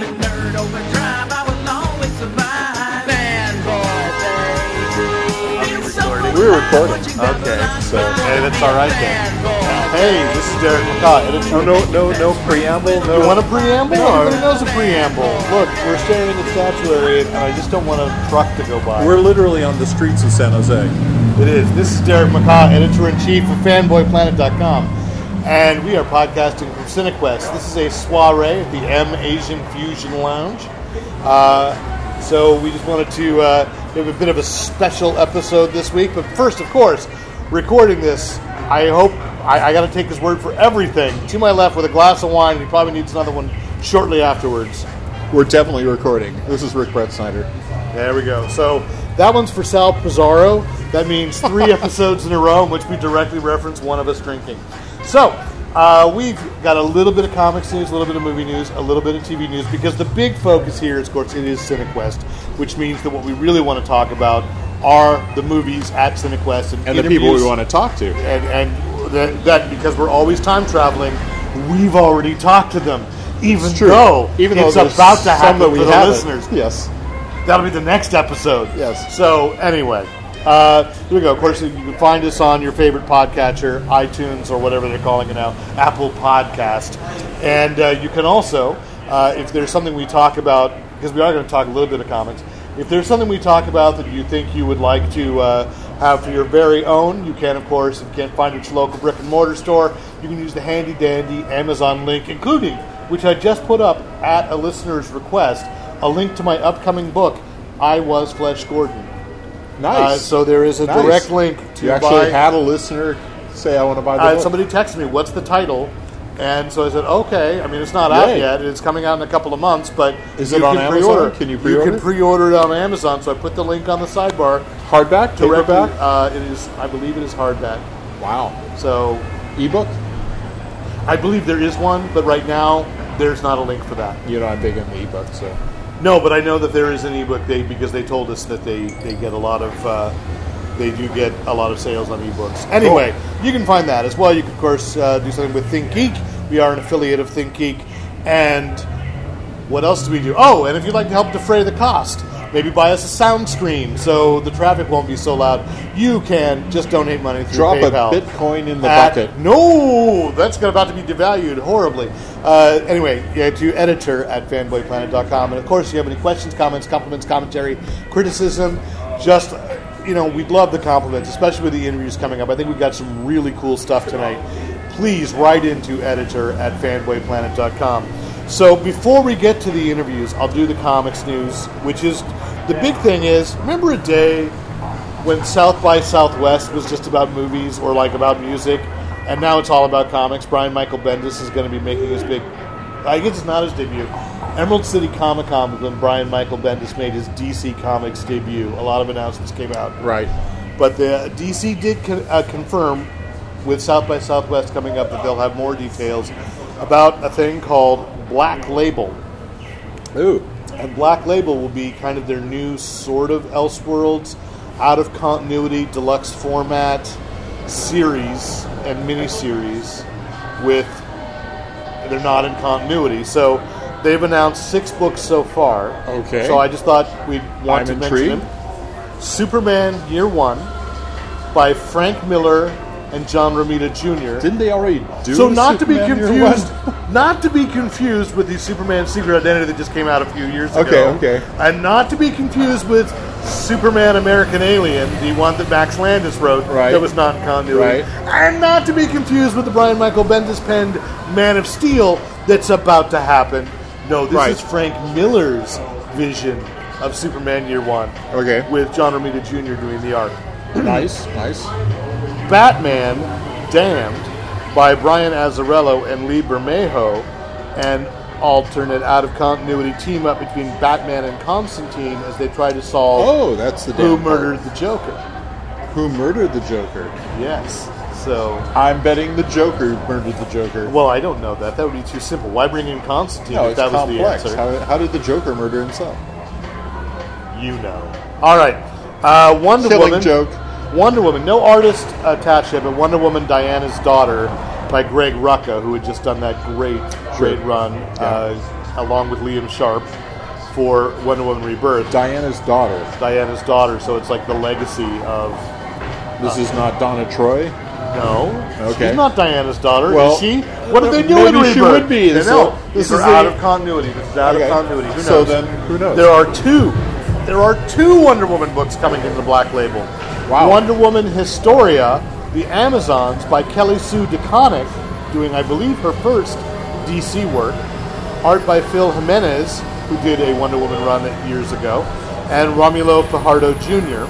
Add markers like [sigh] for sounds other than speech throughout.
I'm in nerd overdrive, I will always survive. Fanboy, baby. It's so We're recording. Okay. So, Hey, that's all right then. Hey, this is Derek McCaw. editor- no, no, no, no preamble. No. You want a preamble? No. Everybody knows a preamble. Look, we're standing at Statuary, and I just don't want a truck to go by. We're literally on the streets of San Jose. It is. This is Derek McCaw, editor in chief of FanboyPlanet.com, and we are podcasting from CineQuest. This is a soiree at the M Asian Fusion Lounge. Uh, so we just wanted to uh, have a bit of a special episode this week. But first, of course, recording this, I hope I, I got to take his word for everything. To my left, with a glass of wine, he probably needs another one shortly afterwards. We're definitely recording. This is Rick Bretschneider. There we go. So that one's for Sal Pizarro. That means three [laughs] episodes in a row in which we directly reference one of us drinking. So uh, we've got a little bit of comics news, a little bit of movie news, a little bit of TV news, because the big focus here is, of course, it is CineQuest, which means that what we really want to talk about are the movies at CineQuest and, And the people we want to talk to. and and that, that because we're always time traveling, we've already talked to them. Even though Even though it's about to happen for the haven't. listeners. Yes. That'll be the next episode. Yes. So anyway, uh, here we go. Of course, you can find us on your favorite podcatcher, iTunes or whatever they're calling it now, Apple Podcast, and uh, you can also, uh, if there's something we talk about, because we are going to talk a little bit of comics. If there's something we talk about that you think you would like to uh, have for your very own, you can, of course, if you can't find it at your local brick and mortar store, you can use the handy dandy Amazon link, including, which I just put up at a listener's request, a link to my upcoming book, I Was Flesh Gordon. Uh, Nice. so there is a Nice. direct link to you actually buy. had a listener say, "I want to buy the uh, book." somebody texted me, "What's the title?" And so I said, "Okay." I mean, it's not out yet; it's coming out in a couple of months. But Is you it on can Amazon? Pre-order. Can you You pre-order? can pre-order it on Amazon. So I put the link on the sidebar. hardback, Directly, paperback. uh, it is. I believe it is hardback. wow. So Ebook. I believe there is one, but right now there's not a link for that. You know, I'm big on the ebook, so No, but I know that there is an ebook. They because they told us that they they get a lot of uh, they do get a lot of sales on ebooks. Anyway, you can find that as well. You can of course uh, do something with ThinkGeek. We are an affiliate of ThinkGeek, and what else do we do? Oh, and if you'd like to help defray the cost, maybe buy us a sound screen so the traffic won't be so loud. You can just donate money through drop PayPal. a Bitcoin in the At- bucket. No, that's about to be devalued horribly. Uh, anyway, yeah, to editor at fanboyplanet.com. And of course, if you have any questions, comments, compliments, commentary, criticism, just, you know, we'd love the compliments, especially with the interviews coming up. I think we've got some really cool stuff tonight. Please write into editor at fanboyplanet.com. So before we get to the interviews, I'll do the comics news, which is the big thing is remember a day when South by Southwest was just about movies or like about music, and now it's all about comics. Brian Michael Bendis is going to be making his big. I guess it's not his debut. Emerald City Comic Con was when Brian Michael Bendis made his DC Comics debut. A lot of announcements came out, Right. but the DC did con- uh, confirm with South by Southwest coming up that they'll have more details about a thing called Black Label. Ooh. And Black Label will be kind of their new sort of Elseworlds, out of continuity, deluxe format series and miniseries with they're not in continuity. So they've announced six books so far. Okay. So I just thought we'd want I'm to intrigued. mention them. Superman Year One by Frank Miller and John Romita Jr. Didn't they already do? So not to be confused, [laughs] not to be confused with the Superman Secret Identity that just came out a few years ago. Okay, okay. And not to be confused with Superman American Alien, the one that Max Landis wrote Right. that was not in continuity. Right. And not to be confused with the Brian Michael Bendis penned Man of Steel that's about to happen. No, this Right. is Frank Miller's vision of Superman Year One. Okay. With John Romita Jr. doing the art. nice, nice. Batman Damned by Brian Azzarello and Lee Bermejo. And alternate out of continuity team up between Batman and Constantine as they try to solve Oh, that's the who damn part. murdered the Joker. Who murdered the Joker? Yes. So, I'm betting the Joker murdered the Joker. well, I don't know that. That would be too simple. Why bring in Constantine no, if it's that was complex. the answer? How, how did the Joker murder himself? You know. All right. Uh, Wonder Killing Woman. joke. Wonder Woman. No artist attached yet, but Wonder Woman Diana's Daughter by Greg Rucka, who had just done that great, great run uh, along with Liam Sharp for Wonder Woman Rebirth. Diana's daughter. Diana's Daughter, so it's like the legacy of. This is not Donna Troy. No. Okay. She's not Diana's daughter, Well, is she? What did they do maybe in she would be. This is- this These is out the- of continuity. This is out Okay. of continuity. Who knows? So then, who knows? There are two. There are two Wonder Woman books coming into the Black Label. Wow. Wonder Woman Historia, The Amazons by Kelly Sue DeConnick, doing, I believe, her first DC work. Art by Phil Jimenez, who did a Wonder Woman run years ago, and Romulo Fajardo Jr.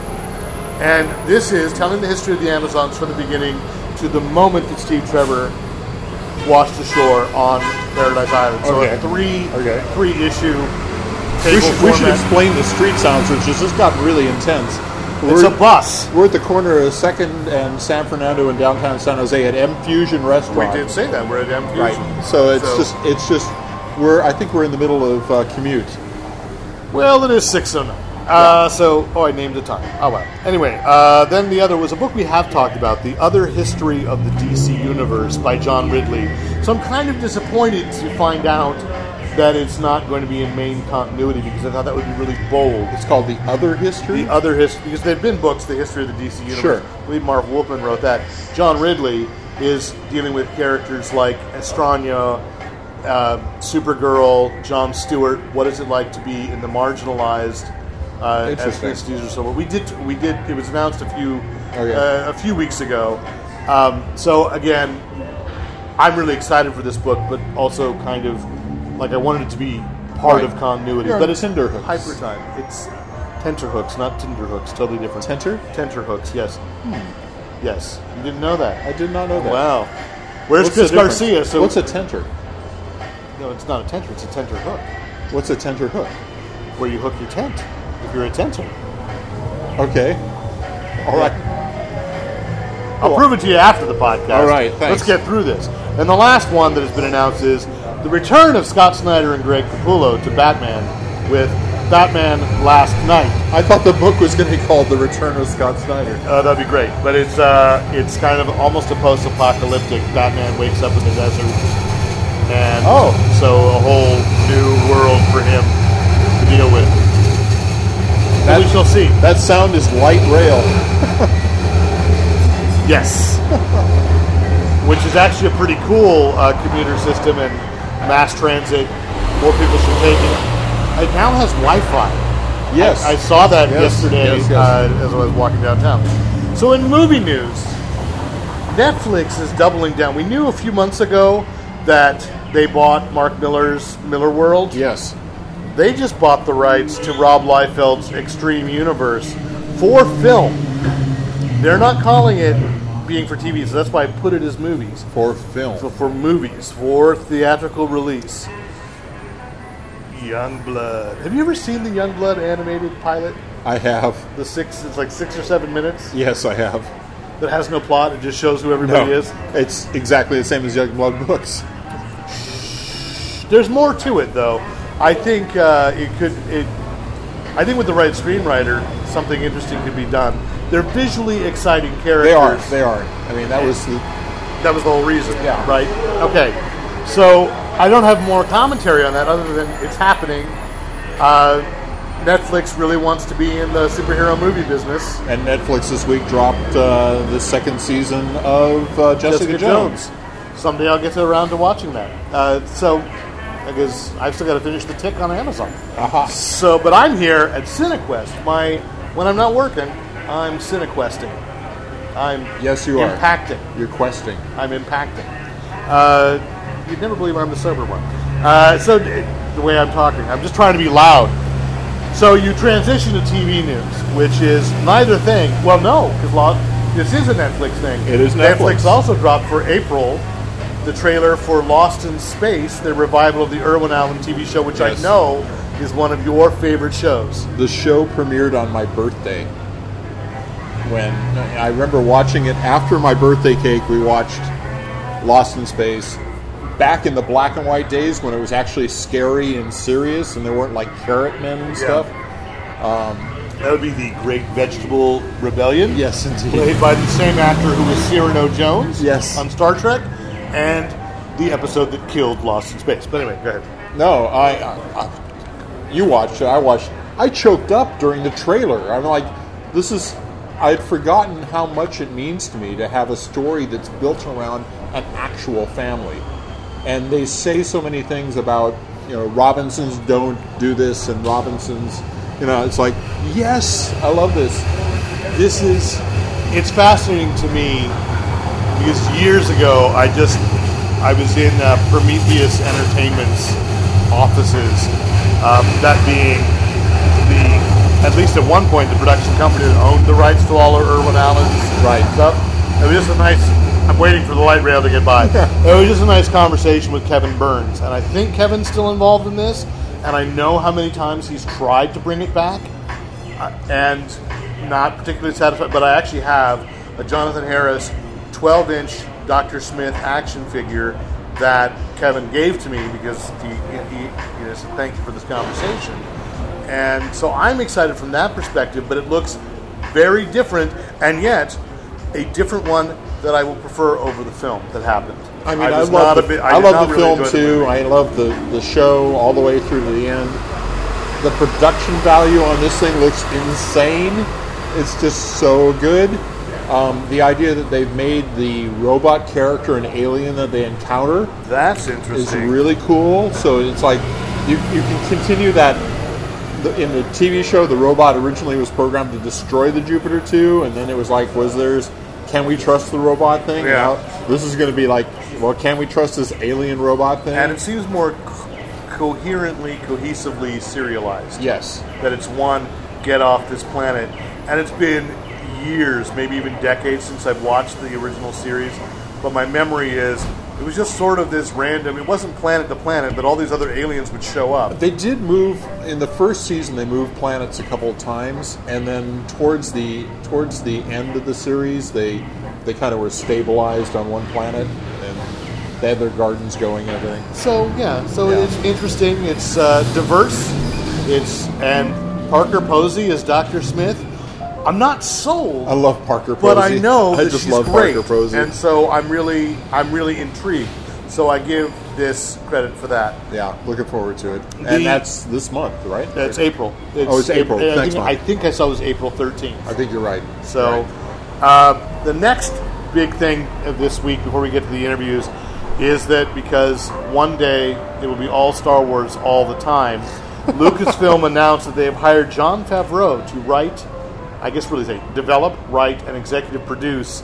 And this is telling the history of the Amazons from the beginning to the moment that Steve Trevor washed ashore on Paradise Island. So Okay. a three Okay. three issue We should, we should explain the street sounds, which has just gotten really intense. It's We're, a bus. we're at the corner of Second and San Fernando in downtown San Jose at M Fusion Restaurant. We did say that we're at M Fusion. right. So it's So- just it's just we're I think we're in the middle of uh, commute. Well, it is 609. Uh, so, oh, I named the time. Oh, well. Anyway, uh, then the other was a book we have talked about, The Other History of the DC Universe by John Ridley. So I'm kind of disappointed to find out that it's not going to be in main continuity because I thought that would be really bold. It's called the Other History. The other history, because there have been books, The History of the DC Universe. Sure. I believe Marv Wolfman wrote that. John Ridley is dealing with characters like Estrania, uh, Supergirl, John Stewart. What is it like to be in the marginalized uh, Interesting. ethnicities or so? But we did, we did. It was announced a few, Okay. uh, a few weeks ago. Um, so again, I'm really excited for this book, but also kind of like I wanted it to be part Right. of continuity. You're but on it's tenterhooks. hyper time. It's tenterhooks, not Tinderhooks. Totally different. Tenter? Tenterhooks. Yes. Hmm. Yes. You didn't know that. I did not know that. Wow. Where's What's Chris? Garcia? So what's a tenter? no, it's not a tenter. It's a tenter hook, What's a tenter hook? where you hook your tent. If you're a tenter, Okay. All right. I'll prove it to you after the podcast. All right, thanks. Let's get through this. And the last one that has been announced is the return of Scott Snyder and Greg Capullo to Batman with Batman Last Knight. I thought the book was going to be called The Return of Scott Snyder. Uh, that'd be great. But it's uh, it's kind of almost a post-apocalyptic. Batman wakes up in the desert, and Oh. so a whole new world for him to deal with. That- we shall see. That sound is light rail. [laughs] Yes, [laughs] which is actually a pretty cool uh, commuter system and mass transit. More people should take it. It now has Wi-Fi. Yes. I saw that Yes, yesterday yes, yes. Uh, as I was walking downtown. So, in movie news, Netflix is doubling down. We knew a few months ago that they bought Mark Millar's Miller World. yes. They just bought the rights to Rob Liefeld's Extreme Universe for film. They're not calling it being for TV, so that's why I put it as movies. For film. So for movies, for theatrical release. Youngblood. Have you ever seen the Youngblood animated pilot? I have. The six, it's like six or seven minutes. Yes, I have. That has no plot. It just shows who everybody is. It's exactly the same as Youngblood books. There's more to it, though. I think uh, it could. It. I think with the right screenwriter, something interesting could be done. They're visually exciting characters. They are. They are. I mean, that was the. That was the whole reason. Yeah. Right. Okay. So I don't have more commentary on that other than it's happening. Uh, Netflix really wants to be in the superhero movie business. And Netflix this week dropped uh, the second season of uh, Jessica, Jones. Someday I'll get around to watching that. Uh, so, I guess I've still got to finish the tick on Amazon. Aha. So, but I'm here at CineQuest. My when I'm not working, I'm CineQuesting. I'm Yes, you are. impacting. You're questing. I'm impacting. Uh, you'd never believe I'm the sober one. Uh, so the way I'm talking, I'm just trying to be loud. So you transition to TV news, which is neither thing. Well, no, because this is a Netflix thing. It is Netflix. Netflix also dropped for April the trailer for Lost in Space, the revival of the Irwin Allen TV show, which Yes. I know is one of your favorite shows. The show premiered on my birthday. When I remember watching it after my birthday cake, we watched Lost in Space. Back in the black and white days when it was actually scary and serious, and there weren't like carrot men and stuff. Um, that would be the Great Vegetable Rebellion. Yes, indeed. Played by the same actor who was Cyrano Jones Yes. on Star Trek, and the episode that killed Lost in Space. But anyway, go ahead. No, I, I, I you watched it. I watched. I choked up during the trailer. I'm like, this is. I had forgotten how much it means to me to have a story that's built around an actual family, and they say so many things about you know Robinsons don't do this and Robinsons, you know, it's like yes, I love this. This is It's fascinating to me because years ago I just I was in uh, Prometheus Entertainment's offices. Um, that being at least at one point the production company that owned the rights to all of Irwin Allen's Right. stuff. It was just a nice. I'm waiting for the light rail to get by. [laughs] it was just a nice conversation with Kevin Burns, and I think Kevin's still involved in this. And I know how many times he's tried to bring it back, uh, and not particularly satisfied. But I actually have a Jonathan Harris 12 inch Dr. Smith action figure that Kevin gave to me because he, he, he just said, thank you for this conversation. And so I'm excited from that perspective, but it looks very different, and yet a different one that I will prefer over the film that happened. I mean, I, was love the, bit- I, did love the really film enjoy the too. I love the, the show all the way through to the end. The production value on this thing looks insane. It's just so good. Um, the idea that they've made the robot character an alien that they encounter That's interesting is really cool. So it's like you, you can continue that. The, in the TV show, the robot originally was programmed to destroy the Jupiter 2, and then it was like, was there's, can we trust the robot thing? Yeah. Now, this is going to be like, well, can we trust this alien robot thing? and it seems more co- coherently, cohesively serialized. yes. that it's one get off this planet and it's been years maybe even decades since i've watched the original series but my memory is it was just sort of this random it wasn't planet to planet but all these other aliens would show up They did move in the first season. They moved planets a couple of times, and then towards the towards the end of the series, they they kind of were stabilized on one planet, and they had their gardens going and everything. so yeah so Yeah. it's interesting it's uh, diverse it's and parker posey is dr smith i'm not sold I love Parker Posey. but I know I that just she's love great, Parker Posey. and so I'm really, I'm really intrigued. So I give this credit for that. yeah, looking forward to it. The- and that's this month, right? That's April. Oh, it's April. I, Next think. I think I saw it was April 13th. I think you're right. So Right. uh, the next big thing of this week, before we get to the interviews, is that because one day it will be all Star Wars all the time, [laughs] Lucasfilm announced that they have hired Jon Favreau to write, I guess really say, develop, write, and executive produce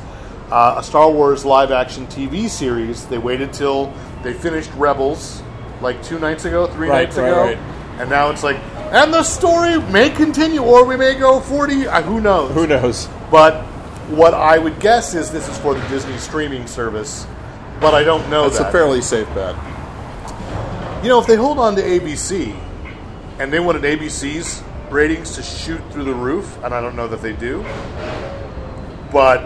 uh, a Star Wars live action TV series. They waited till they finished Rebels like two nights ago, three Right, nights right, ago. right. And now it's like, and the story may continue, or we may go 40, uh, who knows? Who knows? But what I would guess is this is for the Disney streaming service, but I don't know It's that. a fairly safe bet. you know, if they hold on to ABC and they wanted ABC's ratings to shoot through the roof, and I don't know that they do, but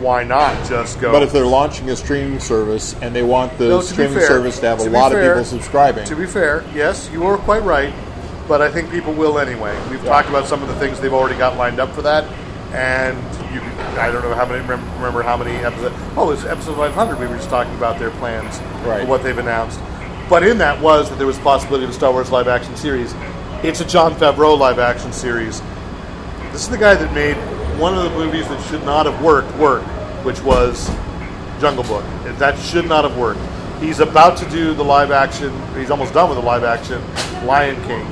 why not just go? But if they're launching a streaming service and they want the No, to streaming fair- service to have a to be lot fair- of people subscribing, To be fair, yes, you are quite right, but I think people will anyway. We've talked about some of the things they've already got lined up for that, and you, I don't know how many remember how many episodes. Oh, it's episode 500. We were just talking about their plans, Right. what they've announced. But in that was that there was a possibility of a Star Wars live action series. It's a Jon Favreau live action series. This is the guy that made one of the movies that should not have worked work, which was Jungle Book. That should not have worked. He's about to do the live action. He's almost done with the live action Lion King,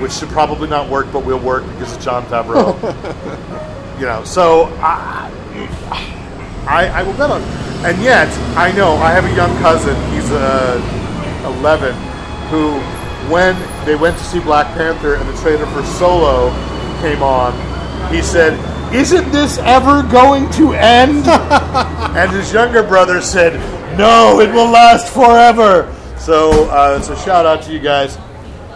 which should probably not work, but will work because it's Jon Favreau. [laughs] you know, so I, I, I will bet on. And yet, I know I have a young cousin. He's uh, 11, who, when they went to see Black Panther and the trailer for Solo came on, he said, "Isn't this ever going to end?" [laughs] and his younger brother said, No, it will last forever. So, uh, so shout out to you guys.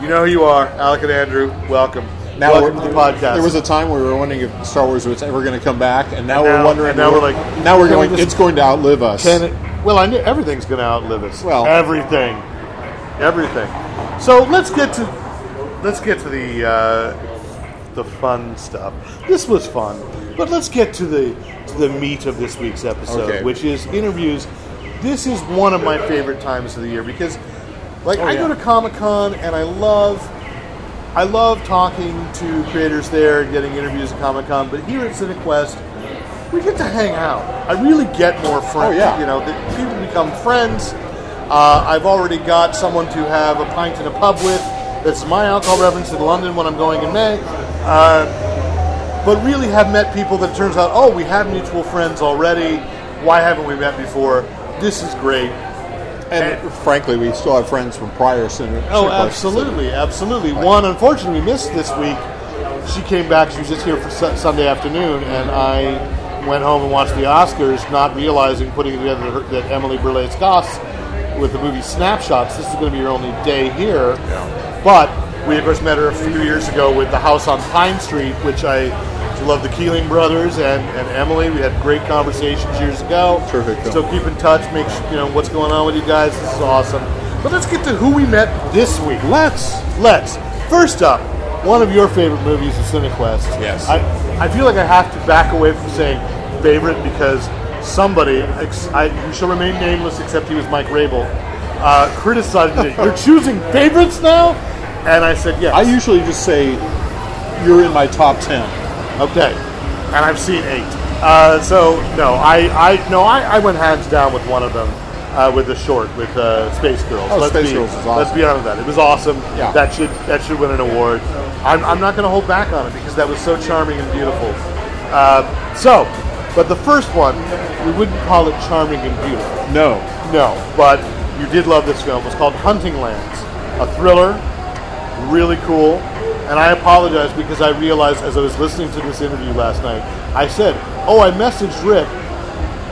You know who you are, Alec and Andrew. Welcome. Now welcome to we're- the podcast. There was a time where we were wondering if Star Wars was ever going to come back, and now And we're wondering. now we're like, now we're going. just- it's going to outlive us. It? Well, I knew everything's going to outlive us. Well- everything, everything. So let's get to let's get to the uh, the fun stuff. This was fun, but let's get to the to the meat of this week's episode, Okay. which is interviews. This is one of my favorite times of the year because, like, I go to Comic Con and I love I love talking to creators there and getting interviews at Comic Con, but here at CineQuest, we get to hang out. I really get more friends. Oh, yeah. You know, the, people become friends. Uh, I've already got someone to have a pint in a pub with. That's my alcohol reference in London when I'm going in May. Uh, but really have met people that it turns out, oh, we have mutual friends already. Why haven't we met before? This is great. and frankly, we still have friends from prior cine. Oh, absolutely, absolutely. One, unfortunately, we missed this week. She came back. She was just here for su- Sunday afternoon, and I went home and watched the Oscars, not realizing, putting together her, that Emily Burley's Goss with the movie Snapshots. This is going to be your only day here. Yeah. But we, of course, met her a few years ago with the House on Pine Street, which I love the Keeling brothers and, and Emily. We had great conversations years ago. Terrific. Still keep in touch. Make sure, you know what's going on with you guys. This is awesome. But let's get to who we met this week. Let's let's first up, one of your favorite movies is CineQuest. Yes. I I feel like I have to back away from saying favorite because somebody ex- I, who shall remain nameless except he was Mike Rabel uh, criticized me. You're choosing favorites now, and I said yes. I usually just say you're in my top ten. Okay, and I've seen eight. Uh, so no, I, I no, I, I went hands down with one of them, uh, with the short with uh, Space Girls. Oh, let's Space be, Girls is awesome. Let's be honest with that. It was awesome. Yeah. That should that should win an award. I'm, I'm not going to hold back on it because that was so charming and beautiful. Uh, so, but the first one, we wouldn't call it charming and beautiful. No, No, but you did love this film. It's called Hunting Lands, a thriller, really cool. And I apologize because I realized as I was listening to this interview last night, I said, "Oh, I messaged Rick,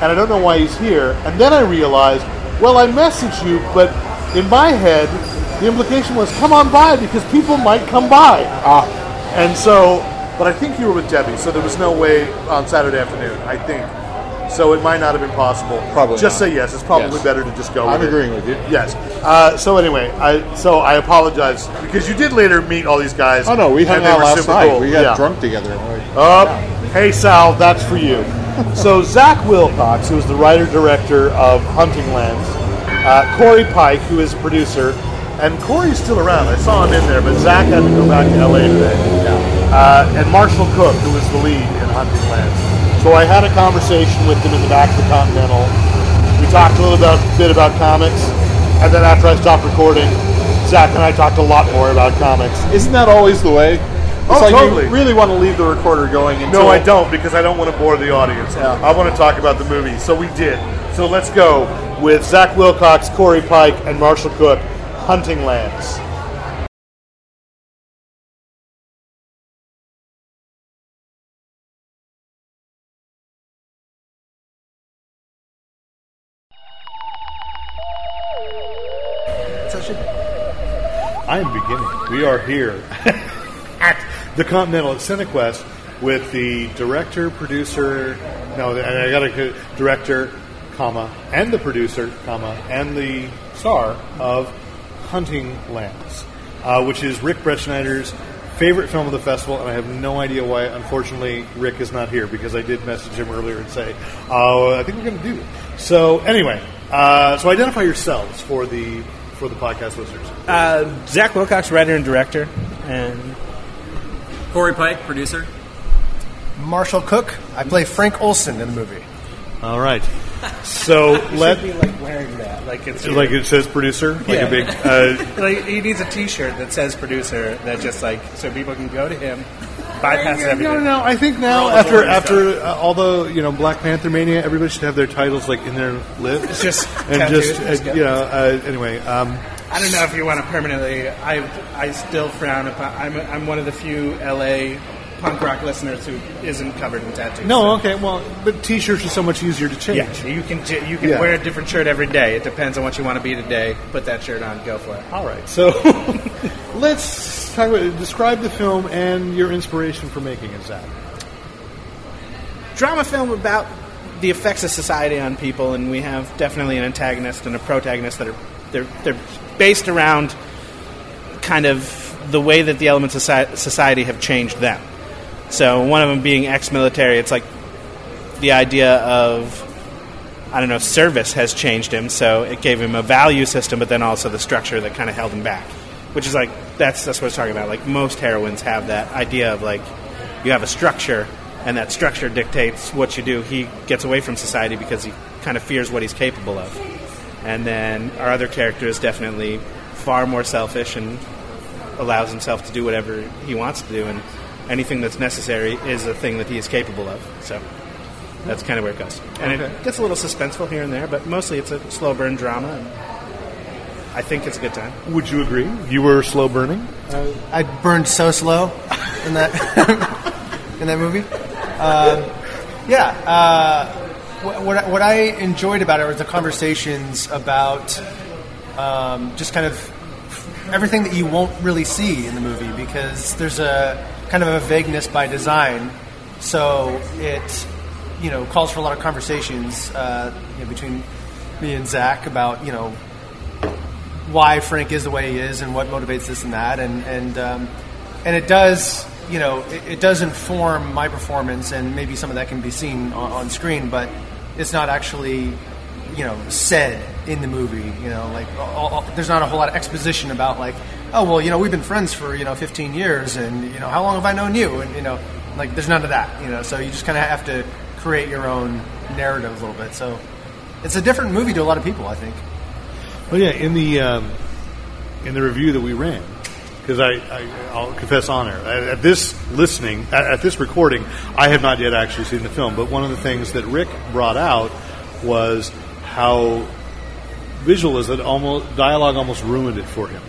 and I don't know why he's here." And then I realized, well, I messaged you, but in my head, the implication was, "Come on by," because people might come by. ah, And so, but I think you were with Debbie, so there was no way on Saturday afternoon. I think. So it might not have been possible. Probably Just not. say yes. It's probably Yes. better to just go. I'm with it. agreeing with you. Yes. Uh, so anyway, I so I apologize because you did later meet all these guys. oh no, we hung out last night. cool. We got Yeah. drunk together. Oh, hey Sal, that's for you. so Zach Wilcox, who is the writer director of Hunting Lands, uh, Corey Pike, who is a producer, and Corey's still around. I saw him in there, but Zach had to go back to LA today. Uh, and Marshall Cook, who is the lead in Hunting Lands. So I had a conversation with him in the back of the Continental. We talked a little about, bit about comics, and then after I stopped recording, Zach and I talked a lot more about comics. Isn't that always the way? It's Oh, like totally. you really want to leave the recorder going until No, I don't because I don't want to bore the audience. Yeah. I want to talk about the movie. So we did. So let's go with Zach Wilcox, Corey Pike, and Marshall Cook, Hunting Lands. Are here [laughs] at the Continental at CineQuest with the director, producer, no, and I got a director, comma, and the producer, comma, and the star of Hunting Lands, uh, which is Rick Bretschneider's favorite film of the festival, and I have no idea why. Unfortunately, Rick is not here because I did message him earlier and say, "Oh, I think we're going to do it." So anyway, uh, so identify yourselves for the for the podcast listeners. Uh, Zach Wilcox, writer and director, and Corey Pike, producer. Marshall Cook. I play Frank Olson in the movie. All right. So [laughs] let should be like wearing that, like it's like it says producer, like Yeah. a big. [laughs] Uh, like he needs a T-shirt that says producer that just like so people can go to him, bypass everything. no, no. I think now all the after boring after uh, all the you know Black Panther mania, everybody should have their titles like in their lip. It's just and tattooed. just Just uh, go. you know. Uh, anyway, um, I don't know if you want to permanently. I I still frown upon. I'm I'm one of the few LA punk rock listeners who isn't covered in tattoos. No, okay. Well, but T-shirts are so much easier to change. Yeah, you can j- you can Yeah. wear a different shirt every day. It depends on what you want to be today. Put that shirt on, go for it. All right. So [laughs] let's talk about describe the film and your inspiration for making it, Zach. drama film about the effects of society on people, and we have definitely an antagonist and a protagonist that are they're they're based around kind of the way that the elements of society have changed them. So one of them being ex-military, it's like the idea of I don't know service has changed him, so it gave him a value system, but then also the structure that kind of held him back. Which is like that's that's what I was talking about. Like most heroines have that idea of like you have a structure, and that structure dictates what you do. He gets away from society because he kind of fears what he's capable of. And then our other character is definitely far more selfish and allows himself to do whatever he wants to do, and anything that's necessary is a thing that he is capable of. So that's kind of where it goes. And Okay. it gets a little suspenseful here and there, but mostly it's a slow burn drama. And I think it's a good time. Would you agree? You were slow burning. I burned so slow in that [laughs] in that movie. Um, yeah, uh, what, what I- what I enjoyed about it was the conversations about um, just kind of everything that you won't really see in the movie because there's a kind of a vagueness by design. So it you know calls for a lot of conversations uh, you know, between me and Zach about you know why Frank is the way he is and what motivates this and that, and and um, and it does, you know, it, it does inform my performance, and maybe some of that can be seen on, on screen, but it's not actually, you know, said in the movie. You know, like all, all, there's not a whole lot of exposition about like, oh well, you know, we've been friends for you know 15 years, and you know, how long have I known you, and you know, like there's none of that. You know, so you just kind of have to create your own narrative a little bit. So it's a different movie to a lot of people, I think. Well, yeah, in the um, in the review that we ran, because I, I I'll confess honor at, at this listening at, at this recording, I have not yet actually seen the film. But one of the things that Rick brought out was how visual is that almost dialogue almost ruined it for him.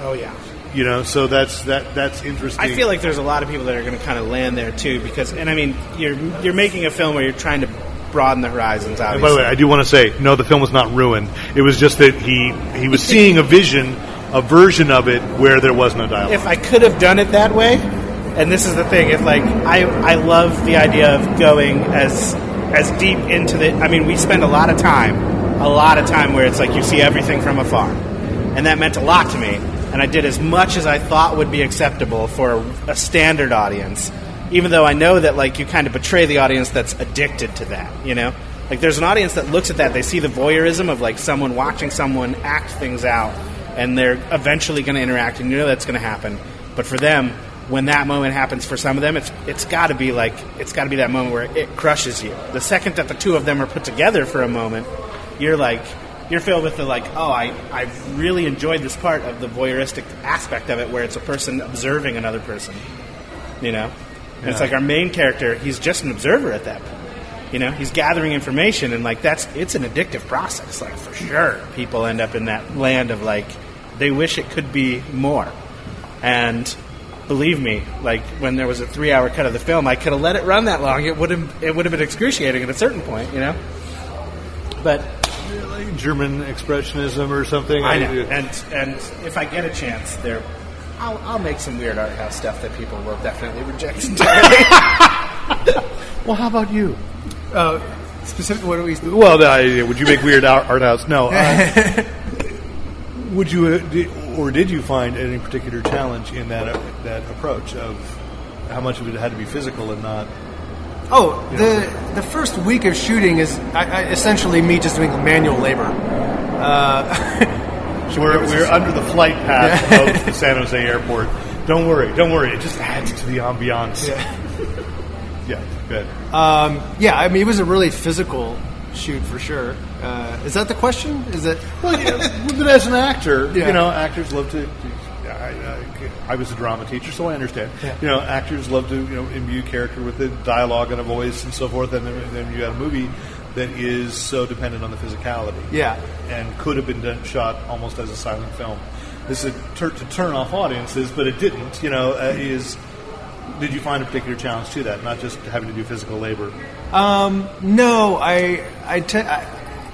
Oh yeah. You know, so that's that that's interesting. I feel like there's a lot of people that are going to kind of land there too, because and I mean, you're you're making a film where you're trying to broaden the horizons. And Obviously, by the way, I do want to say, no, the film was not ruined. It was just that he he was seeing a vision, a version of it where there was no dialogue. if I could have done it that way, and this is the thing, if like I I love the idea of going as as deep into the. I mean, we spend a lot of time, a lot of time where it's like you see everything from afar, and that meant a lot to me. And I did as much as I thought would be acceptable for a, a standard audience, even though I know that like you kind of betray the audience that's addicted to that. You know, like there's an audience that looks at that, they see the voyeurism of like someone watching someone act things out, and they're eventually going to interact, and you know that's going to happen. But for them, when that moment happens for some of them, it's it's got to be like it's got to be that moment where it crushes you. The second that the two of them are put together for a moment, you're like you're filled with the like, oh, I I really enjoyed this part of the voyeuristic aspect of it, where it's a person observing another person, you know. And it's like our main character, he's just an observer at that point. You know, he's gathering information, and like that's it's an addictive process. Like for sure, people end up in that land of like they wish it could be more. And believe me, like when there was a three-hour cut of the film, I could have let it run that long. It would have it would have been excruciating at a certain point, you know. But like German expressionism or something. I know, and and if I get a chance, there, I'll, I'll make some weird art house stuff that people will definitely reject entirely. [laughs] well, how about you? Uh, specific, what do we? Well, I, would you make weird art, art house? No. Uh, [laughs] would you, uh, di- or did you find any particular challenge in that uh, that approach of how much of it had to be physical and not? Oh, the the first week of shooting is I, I, essentially me just doing manual labor. Uh, [laughs] we're, we're under the flight path of the San Jose airport. Don't worry, don't worry. It just adds to the ambiance. Yeah. yeah, good. um, yeah, I mean it was a really physical shoot for sure. Uh, is that the question? Is it? Well, yeah, [laughs] but as an actor, Yeah. you know, actors love to. I, I, I was a drama teacher, so I understand. Yeah. You know, actors love to you know imbue character with the dialogue and a voice and so forth, and then, then you got a movie that is so dependent on the physicality. Yeah. and could have been done, shot almost as a silent film. This is a tur- to turn off audiences, but it didn't. You know, uh, is did you find a particular challenge to that? Not just having to do physical labor. No, I I te- I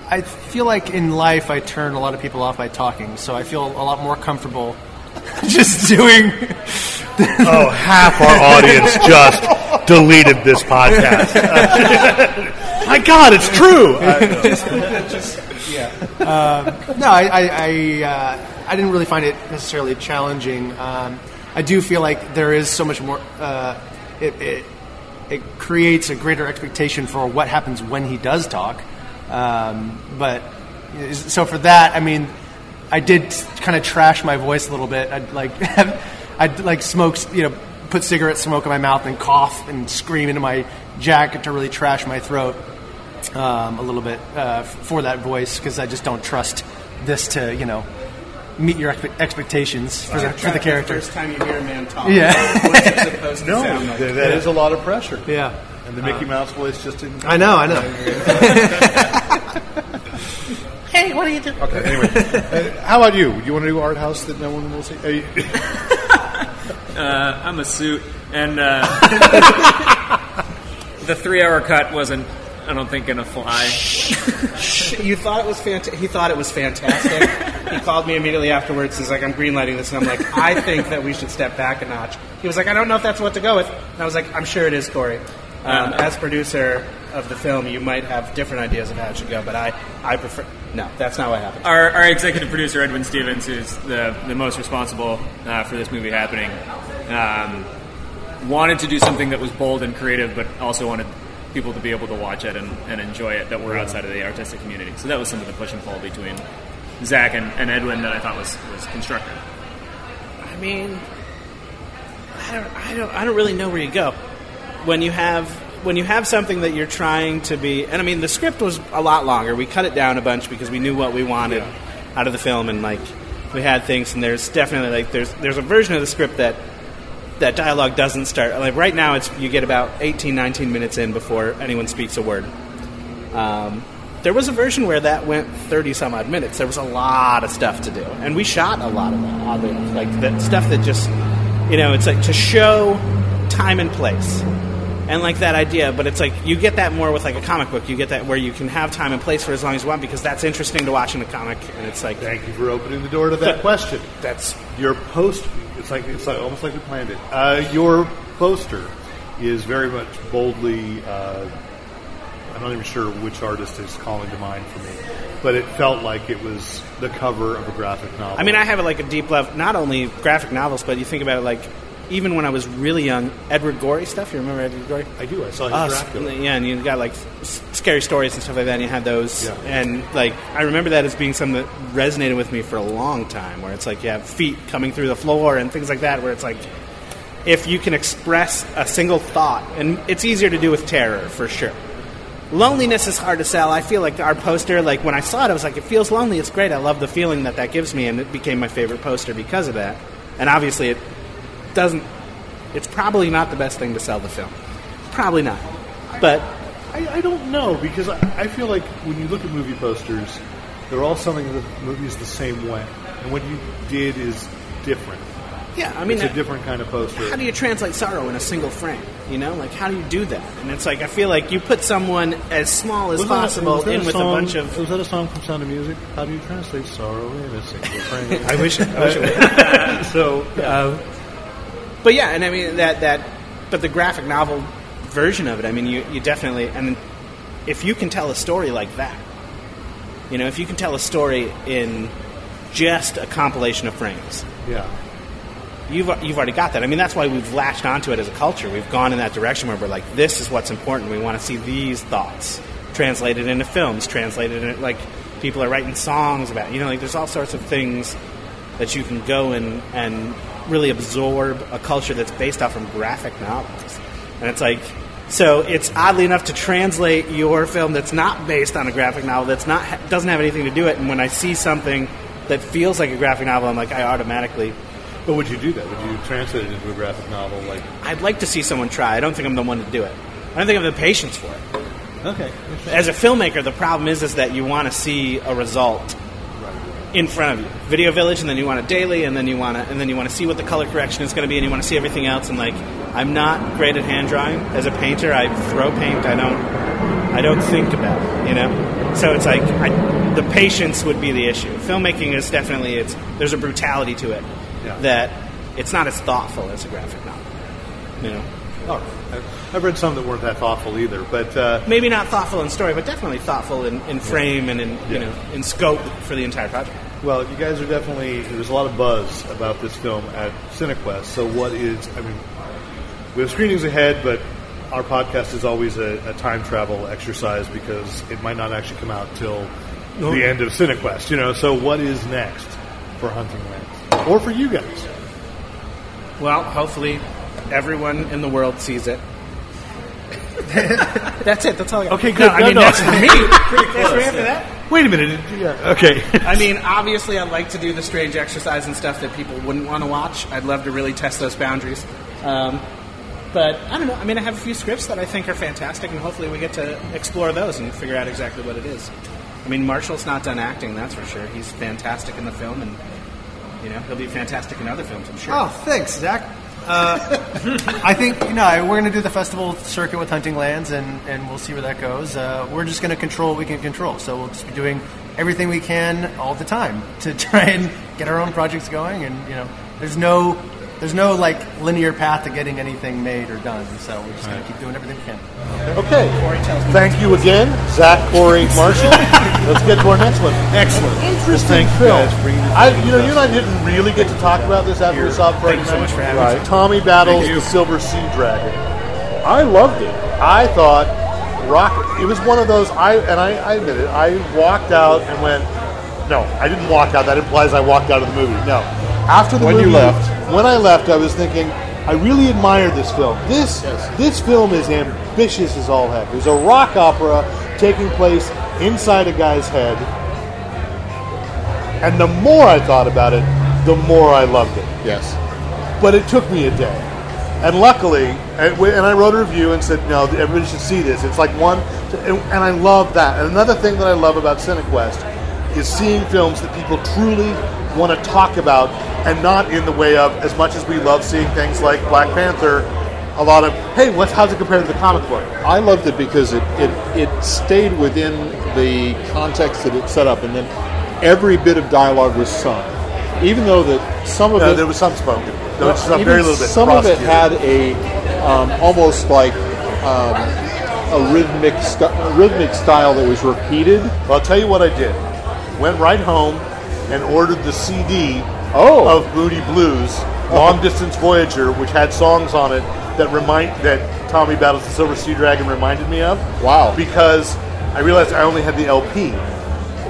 I feel like in life I turn a lot of people off by talking, so I feel a lot more comfortable [laughs] just doing. [laughs] Oh, half our audience just deleted this podcast. [laughs] My God, it's true. Yeah. No, I I I, uh, I didn't really find it necessarily challenging. Um, I do feel like there is so much more. Uh, it, it it creates a greater expectation for what happens when he does talk. Um, but so for that, I mean, I did kind of trash my voice a little bit. I'd like [laughs] I'd like smoke, you know, put cigarette smoke in my mouth and cough and scream into my jacket to really trash my throat um, a little bit uh, for that voice because I just don't trust this to you know meet your expe- expectations for the, for the character. First time you hear a man talk. Yeah. What's it supposed to [laughs] No, sound like? that that is a lot of pressure. Yeah, And the Mickey Mouse voice just didn't. I know, I know. [laughs] [laughs] Hey, what are you doing? Okay, anyway. [laughs] Uh, how about you? Do you want to do art house that no one will see? Are you- [laughs] Uh, I'm a suit, and uh, the three-hour cut wasn't. I don't think gonna fly. You thought it was fant- He thought it was fantastic. he called me immediately afterwards. He's like, "I'm greenlighting this," and I'm like, "I think that we should step back a notch." He was like, "I don't know if that's what to go with," and I was like, "I'm sure it is, Corey." Um, as producer of the film, you might have different ideas of how it should go, but I, I prefer. No, that's not what happened. Our, our executive producer Edwin Stevens, who's the the most responsible uh, for this movie happening, um, wanted to do something that was bold and creative, but also wanted people to be able to watch it and, and enjoy it that were outside of the artistic community. So that was some of the push and pull between Zach and, and Edwin that I thought was, was constructive. I mean, I don't, I don't, I don't really know where you go when you have when you have something that you're trying to be. And I mean, the script was a lot longer. We cut it down a bunch because we knew what we wanted out of the film, and like we had things. And there's definitely like there's there's a version of the script that that dialogue doesn't start. Like right now, it's you get about 18, 19 minutes in before anyone speaks a word. Um, there was a version where that went 30 some odd minutes. There was a lot of stuff to do. And we shot a lot of that, oddly enough. Like that stuff that just, you know, it's like to show time and place. And like that idea, but it's like you get that more with like a comic book. You get that where you can have time and place for as long as you want because that's interesting to watch in a comic. And it's like, Thank you for opening the door to that question. that's Your post, it's like it's like almost like we planned it. Uh, your poster is very much boldly. Uh, I'm not even sure which artist is calling to mind for me, but it felt like it was the cover of a graphic novel. I mean, I have like a deep love, not only graphic novels, but you think about it like even when I was really young, Edward Gorey stuff. You remember Edward Gorey? I do. I saw his Uh, Dracula. yeah, and you got like s- scary stories and stuff like that. And you had those, Yeah. and like I remember that as being something that resonated with me for a long time. Where it's like you have feet coming through the floor and things like that. Where it's like if you can express a single thought, and it's easier to do with terror for sure. Loneliness is hard to sell. I feel like our poster, like when I saw it, I was like, it feels lonely. It's great. I love the feeling that that gives me, and it became my favorite poster because of that. And obviously, it doesn't. It's probably not the best thing to sell the film. Probably not. But I, I don't know because I, I feel like when you look at movie posters, they're all selling the movies the same way, and what you did is different. yeah, I mean, it's a different kind of poster. how do you translate sorrow in a single frame? You know, like how do you do that? And it's like I feel like you put someone as small as Was possible was that in with song- a bunch of. Was that a song from Sound of Music? How do you translate sorrow in a single [laughs] frame? I wish. I wish it [laughs] would. so, Uh, but yeah, and I mean that that, but the graphic novel version of it. I mean, you you definitely and if you can tell a story like that, you know, if you can tell a story in just a compilation of frames, yeah. you've you've already got that. I mean, that's why we've latched onto it as a culture. We've gone in that direction where we're like, this is what's important. We want to see these thoughts translated into films, translated in like people are writing songs about. it. You know, like there's all sorts of things that you can go and and really absorb a culture that's based off from graphic novels, and it's like. So it's oddly enough to translate your film that's not based on a graphic novel, that's not doesn't have anything to do it. And when I see something that feels like a graphic novel, I'm like, I automatically But would you do that? Would you translate it into a graphic novel? Like, I'd like to see someone try. I don't think I'm the one to do it. I don't think I have the patience for it. okay, As a filmmaker, the problem is is that you want to see a result in front of you. Video Village, and then you want a daily, and then you want to, and then you want to see what the color correction is going to be, and you want to see everything else. And like, I'm not great at hand drawing as a painter. I throw paint. I don't, I don't think about it. You know, so it's like I, the patience would be the issue. Filmmaking is definitely it's there's a brutality to it Yeah. that it's not as thoughtful as a graphic novel. You know, Oh, I've read some that weren't that thoughtful either, but uh, maybe not thoughtful in story, but definitely thoughtful in, in frame and in you know in scope for the entire project. well, you guys are definitely. There's a lot of buzz about this film at Cinequest. So, what is? I mean, we have screenings ahead, but our podcast is always a, a time travel exercise because it might not actually come out till the end of Cinequest. You know, so what is next for Hunting Lands or for you guys? Well, hopefully, everyone in the world sees it. [laughs] that's it. That's all. I got. Okay, No, good. I No, mean, no. that's for me. That's for me after that. Wait a minute. Yeah. Okay. I mean, obviously, I'd like to do the strange exercise and stuff that people wouldn't want to watch. I'd love to really test those boundaries. Um, but I don't know. I mean, I have a few scripts that I think are fantastic, and hopefully, we get to explore those and figure out exactly what it is. I mean, Marshall's not done acting, that's for sure. He's fantastic in the film, and you know, he'll be fantastic in other films, I'm sure. Oh, thanks, Zach. Uh, [laughs] I think you know we're going to do the festival circuit with Hunting Lands, and, and we'll see where that goes. Uh, we're just going to control what we can control, so we'll just be doing everything we can all the time to [laughs] try and get our own projects going. And you know, there's no there's no like linear path to getting anything made or done. So we're just going to keep doing everything we can. Okay. Thank you again, Zach, Corey, Marshall. Let's get to our next one. Excellent. Interesting Thank you film. guys for bringing this I, you know, you and I didn't really get to talk about this after we saw it Thank you so much for having right. me. Tommy battles the Silver Sea Dragon. I loved it. I thought Rocket. It was one of those. I and I, I admit it. I walked out and went. No, I didn't walk out. That implies I walked out of the movie. No. After the When you movie, left. when I left, I was thinking. I really admired this film. This this film is ambitious as all heck. It was a rock opera taking place inside a guy's head. And the more I thought about it, the more I loved it Yes. but it took me a day. And luckily, and I wrote a review and said, no, everybody should see this. It's like one, and and I love that. And another thing that I love about CineQuest is seeing films that people truly want to talk about and not in the way of, as much as we love seeing things like Black Panther, a lot of, hey, what's, how's it compared to the comic book? I loved it because it, it, it stayed within the context that it set up, and then every bit of dialogue was sung. Even though that some of No, it there was some spoken. There was some very little bit. Some of it had a um, almost like um, a rhythmic st- rhythmic style that was repeated. Well, I'll tell you what I did. Went right home and ordered the CD Oh. of Moody Blues, Long Distance Voyager, which had songs on it that remind that Tommy Battles the Silver Sea Dragon reminded me of. Wow. Because I realized I only had the LP.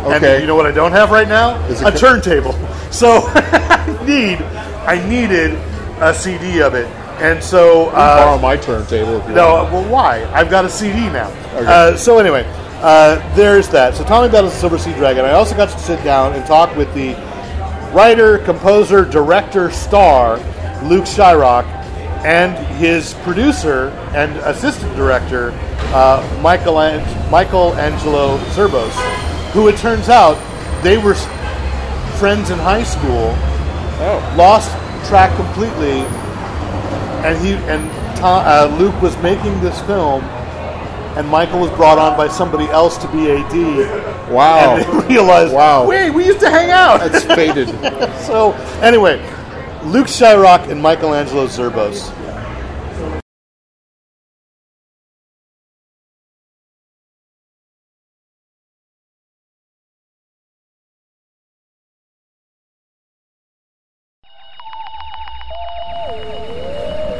Okay. And you know what I don't have right now? Is a co- turntable. [laughs] So [laughs] I need I needed a CD of it. And so uh, borrow my turntable if you no, want. well, why? I've got a CD now. Okay. Uh, so anyway, uh, there's that. So Tommy Battles the Silver Sea Dragon. I also got to sit down and talk with the writer, composer, director, star Luke Shyrock, and his producer and assistant director uh, Michael Ang- Michael Angelo Zerbos, who it turns out they were friends in high school. Oh. Lost track completely and he and Tom, uh, Luke was making this film, and Michael was brought on by somebody else to be AD. Wow. And they [laughs] realized, Wow. wait, we used to hang out. That's faded. [laughs] so anyway, Luke Shyrock and Michelangelo Zerbos.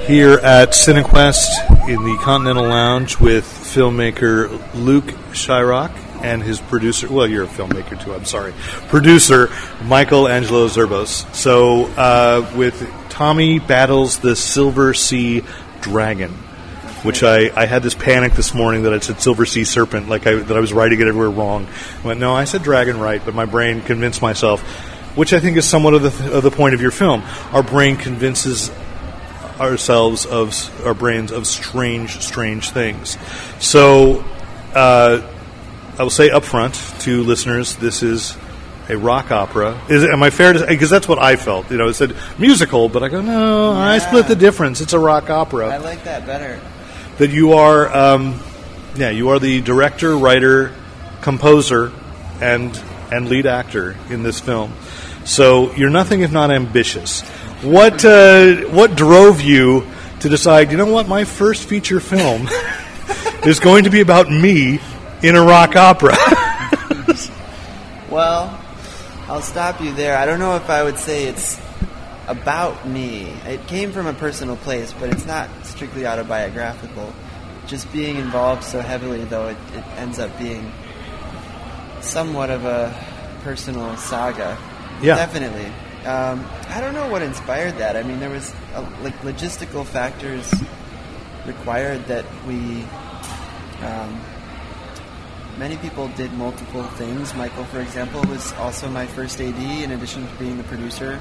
Here at CineQuest in the Continental Lounge with filmmaker Luke Shyrock and his producer. Well, you're a filmmaker too. I'm sorry, producer Michael Angelo Zerbos. So uh, with Tommy battles the Silver Sea Dragon, which I, I had this panic this morning that I said Silver Sea Serpent, like I, that I was writing it everywhere wrong. I went, no, I said dragon right, but my brain convinced myself, which I think is somewhat of the, of the point of your film. Our brain convinces ourselves of our brains of strange, strange things. So, uh, I will say up front to listeners, this is a rock opera. Is it, am I fair to? Because that's what I felt. You know, it said musical, but I go, no, I split the difference. It's a rock opera. I like that better. that you are, um, yeah, you are the director, writer, composer, and and lead actor in this film. So you're nothing if not ambitious. What uh, what drove you to decide? You know what? My first feature film [laughs] is going to be about me in a rock opera. [laughs] Well, I'll stop you there. I don't know if I would say it's about me. It came from a personal place, but it's not strictly autobiographical. Just being involved so heavily, though, it, it ends up being somewhat of a personal saga. Yeah. Definitely. Um, I don't know what inspired that. I mean, there was uh like logistical factors required that we um, many people did multiple things. Michael, for example, was also my first AD in addition to being the producer.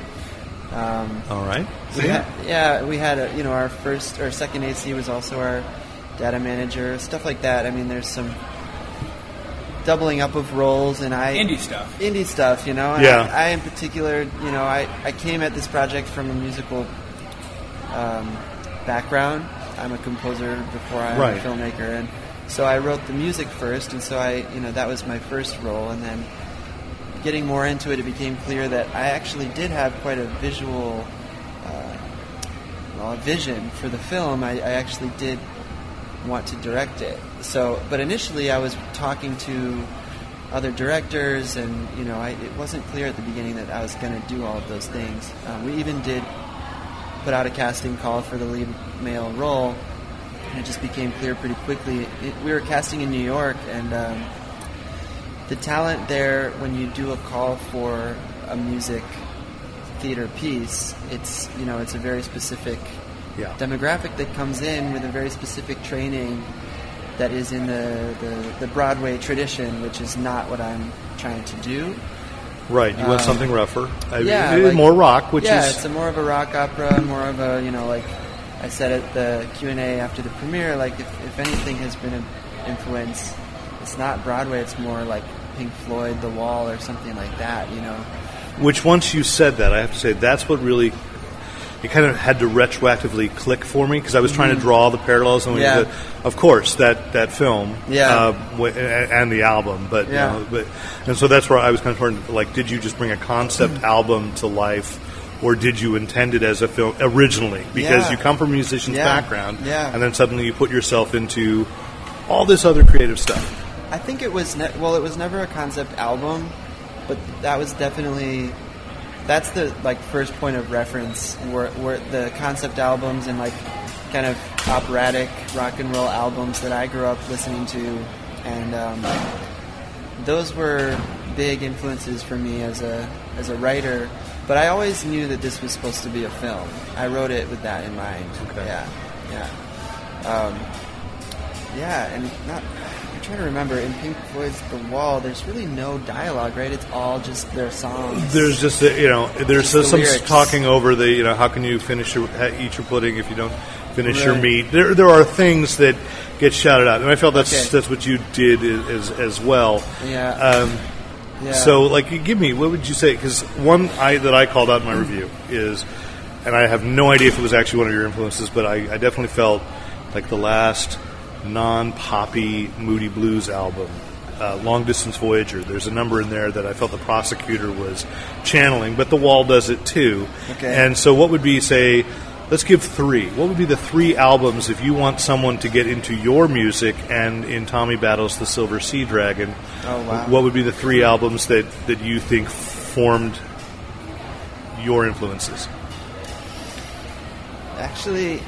Um, All right. we had, yeah, we had a, you know our first or second AC was also our data manager, stuff like that. I mean, there's some doubling up of roles, and I Indie stuff. indie stuff, you know. And Yeah. I, I, in particular, you know, I, I came at this project from a musical um, background. I'm a composer before I'm Right. a filmmaker, and so I wrote the music first, and so I, you know, that was my first role, and then getting more into it, it became clear that I actually did have quite a visual, uh, well, a vision for the film. I, I actually did want to direct it. So, but initially, I was talking to other directors, and you know, I, it wasn't clear at the beginning that I was going to do all of those things. Um, we even did put out a casting call for the lead male role, and it just became clear pretty quickly. It, we were casting in New York, and um, the talent there, when you do a call for a music theater piece, it's you know, it's a very specific Yeah. demographic that comes in with a very specific training that is in the, the, the Broadway tradition, which is not what I'm trying to do. Right. You want Um, something rougher. Yeah, like- more rock, which yeah, is it's a more of a rock opera, more of a you know like I said at the Q and A after the premiere. Like if, if anything has been an influence, it's not Broadway. It's more like Pink Floyd, The Wall, or something like that. You know. Which once you said that, I have to say that's what really it kind of had to retroactively click for me because I was trying to draw the parallels. And Mm-hmm. Yeah. did- of course, that that film, Yeah. uh, w- and the album, but Yeah. you know, but and so that's where I was kind of torn. Like, did you just bring a concept album to life? Or did you intend it as a film originally? Because Yeah. you come from a musician's Yeah. background, Yeah. and then suddenly you put yourself into all this other creative stuff. I think it was ne- well, it was never a concept album, but that was definitely that's the like first point of reference where, where the concept albums and like kind of operatic rock and roll albums that I grew up listening to, and um, those were big influences for me as a as a writer. But I always knew that this was supposed to be a film. I wrote it with that in mind. Okay. Yeah, yeah. Um, yeah, and not. Trying to remember. In Pink Floyd's The Wall, there's really no dialogue, right? It's all just their songs. There's just a, you know there's Just some lyrics. talking over the you know how can you finish your eat your pudding if you don't finish your meat. There there are things that get shouted out, and I felt that's Okay. that's what you did as as well. Yeah. Um, yeah. So like, give me what would you say? Because one I that I called out in my review is, and I have no idea if it was actually one of your influences, but I, I definitely felt like the last non-poppy Moody Blues album, uh, Long Distance Voyager. There's a number in there that I felt the prosecutor was channeling, but The Wall does it too. Okay. And so, what would be say? Let's give three. What would be the three albums if you want someone to get into your music and in Tommy Battles the Silver Sea Dragon? Oh, wow. What would be the three albums that, that you think formed your influences? Actually,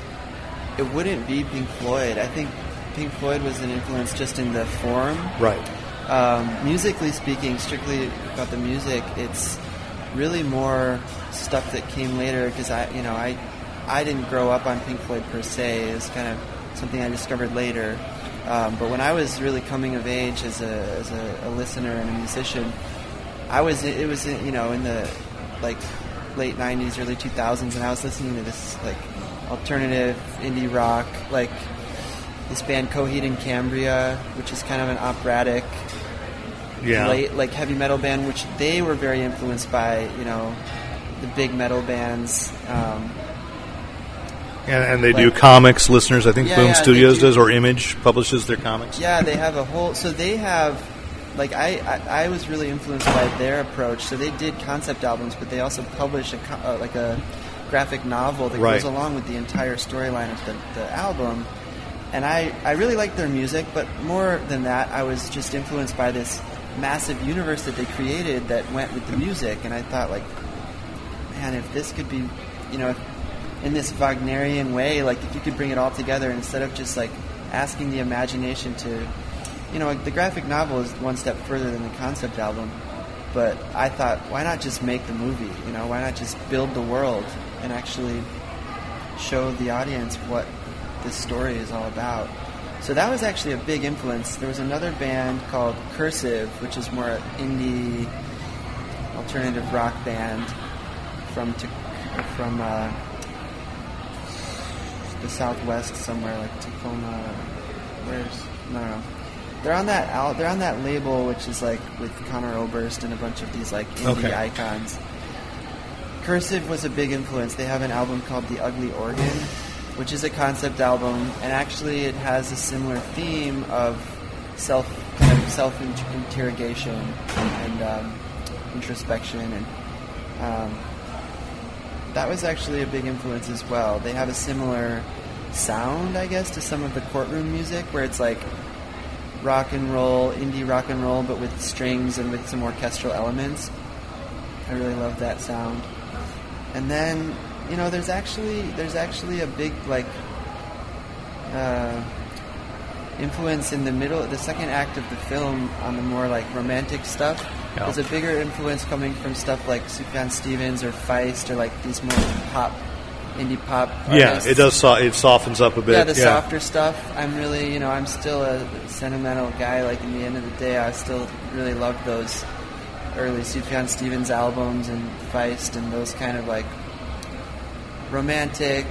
it wouldn't be Pink Floyd. I think Pink Floyd was an influence just in the form. Right. Um, musically speaking, strictly about the music, it's really more stuff that came later because I, you know, I, I didn't grow up on Pink Floyd per se. It was kind of something I discovered later. Um, but when I was really coming of age as a as a, a listener and a musician, I was it was you know in the like late '90s, early 2000s, and I was listening to this like alternative indie rock, like this band Coheed and Cambria, which is kind of an operatic Yeah. late like heavy metal band, which they were very influenced by. You know, the big metal bands. Um, And, and they do comics, listeners. I think Yeah, Boom yeah, Studios do. does, or Image publishes their comics. Yeah, they have a whole. So they have, like, I, I, I was really influenced by their approach. So they did concept albums, but they also published a uh, like a graphic novel that Right. goes along with the entire storyline of the, the album. And I, I really liked their music, but more than that, I was just influenced by this massive universe that they created that went with the music. And I thought, like, man, if this could be, you know, in this Wagnerian way, like if you could bring it all together instead of just like asking the imagination to, you know, like the graphic novel is one step further than the concept album. But I thought, why not just make the movie? You know, why not just build the world and actually show the audience what this story is all about? So that was actually a big influence. There was another band called Cursive, which is more an indie alternative rock band from Tac- from uh, the southwest somewhere, like Tacoma. Where's no, no. They're on that al- They're on that label, which is like with Conor Oberst and a bunch of these like indie Okay. icons. Cursive was a big influence. They have an album called The Ugly Organ, which is a concept album, and actually it has a similar theme of self kind of self interrogation and um, introspection, and um, that was actually a big influence as well. They have a similar sound, I guess, to some of the courtroom music, where it's like rock and roll, indie rock and roll, but with strings and with some orchestral elements. I really love that sound. And then, you know, there's actually there's actually a big like uh, influence in the middle, the second act of the film on the more like romantic stuff. Yeah. There's a bigger influence coming from stuff like Sufjan Stevens or Feist or like these more pop, indie pop. Yeah, it does. So- it softens up a bit. Yeah, the softer stuff. I'm really, you know, I'm still a sentimental guy. Like in the end of the day, I still really love those early Sufjan Stevens albums and Feist and those kind of like romantic,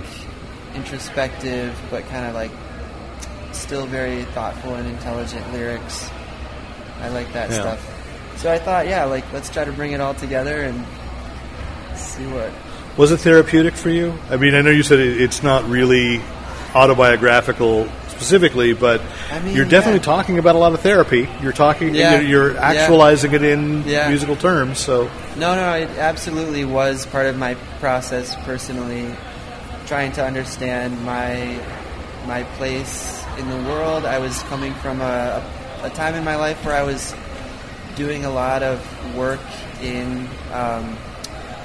introspective, but kind of like still very thoughtful and intelligent lyrics. I like that Yeah. stuff. So I thought, yeah, like let's try to bring it all together and see what Was it therapeutic for you? I mean, I know you said it, it's not really autobiographical specifically, but I mean, you're definitely yeah. talking about a lot of therapy. You're talking, Yeah, you're, you're actualizing it in musical terms. So No, no, it absolutely was part of my process personally, trying to understand my my place in the world. I was coming from a, a time in my life where I was doing a lot of work in um,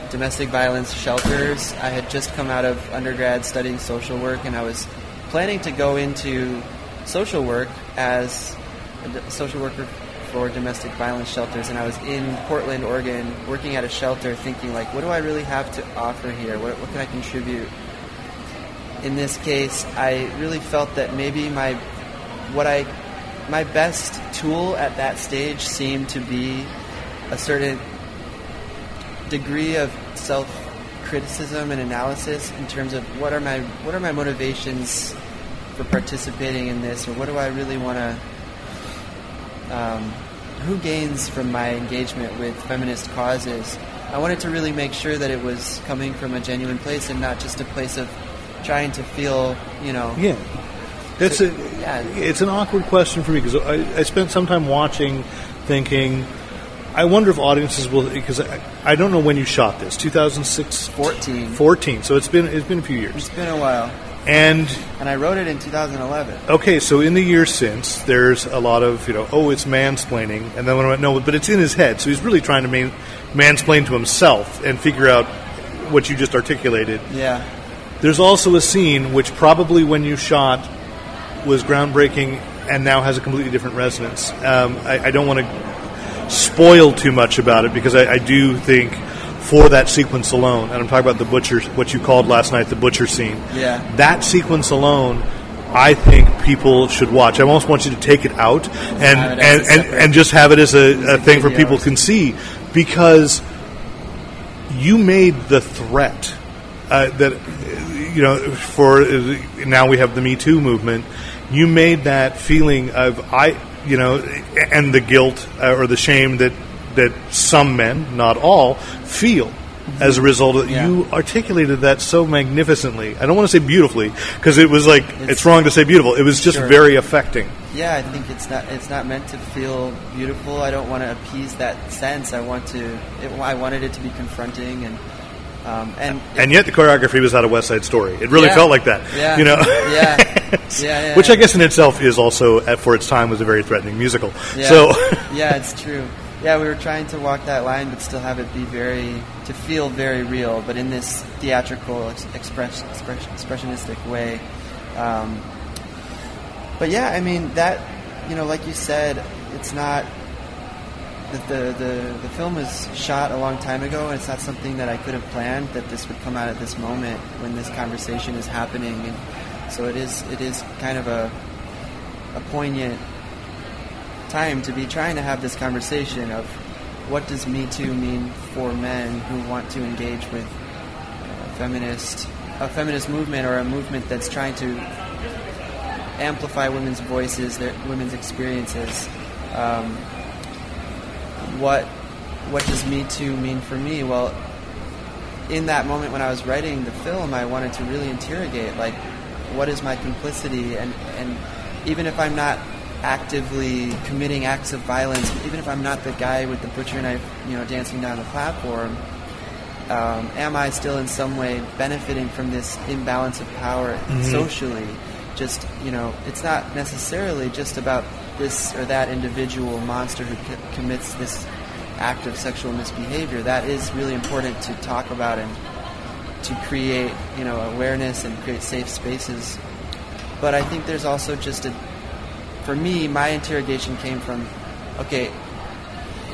domestic violence shelters. I had just come out of undergrad studying social work, and I was planning to go into social work as a social worker for domestic violence shelters. And I was in Portland, Oregon, working at a shelter, thinking like, what do I really have to offer here? What, what can I contribute? In this case, I really felt that maybe my what I my best tool at that stage seemed to be a certain degree of self criticism and analysis in terms of what are my what are my motivations for participating in this or what do I really want to um, who gains from my engagement with feminist causes? I wanted to really make sure that it was coming from a genuine place and not just a place of trying to feel you know. Yeah, it's a yeah. it's an awkward question for me because I, I spent some time watching, thinking. I wonder if audiences will because I, I don't know when you shot this 2006 14 14 so it's been it's been a few years. It's been a while and and I wrote it in 2011 Okay, so in the years since, there's a lot of you know, oh, it's mansplaining, and then when I went, no, but it's in his head, so he's really trying to man, mansplain to himself and figure out what you just articulated. yeah There's also a scene which probably when you shot was groundbreaking and now has a completely different resonance. Um, I, I don't want to spoil too much about it because I, I do think for that sequence alone, and I'm talking about the butcher, what you called last night the butcher scene. Yeah. That sequence alone, I think people should watch. I almost want you to take it out and and, it as a and, and just have it as a, a thing for people can see because you made the threat uh, that you know for now we have the Me Too movement. You made that feeling of I you know, and the guilt uh, or the shame that that some men, not all, feel as a result of Yeah. you articulated that so magnificently. I don't want to say beautifully because it was like it's, It's- wrong to say beautiful. It was just Sure. very affecting. Yeah, I think it's not it's not meant to feel beautiful. I don't want to appease that sense. I want to it, I wanted it to be confronting and um, and And yet the choreography was out of West Side Story. It really Yeah. felt like that. Yeah. You know. [laughs] Yeah. Yeah, yeah, Which I guess in itself is also, at, for its time, was a very threatening musical. Yeah. So, yeah, it's true. Yeah, we were trying to walk that line, but still have it be very to feel very real, but in this theatrical, ex- express, express, expressionistic way. Um, but yeah, I mean that you know, like you said, it's not that the the the film was shot a long time ago, and it's not something that I could have planned that this would come out at this moment when this conversation is happening, and so it is it is kind of a a poignant time to be trying to have this conversation of what does Me Too mean for men who want to engage with a feminist a feminist movement or a movement that's trying to amplify women's voices, their women's experiences. Um, what what does Me Too mean for me? Well, in that moment when I was writing the film, I wanted to really interrogate like what is my complicity and and even if I'm not actively committing acts of violence, even if I'm not the guy with the butcher knife, you know, dancing down the platform, um, am I still in some way benefiting from this imbalance of power socially? Just you know, it's not necessarily just about this or that individual monster who c- commits this act of sexual misbehavior. That is really important to talk about and to create you know awareness and create safe spaces. But I think there's also just a for me, my interrogation came from, okay,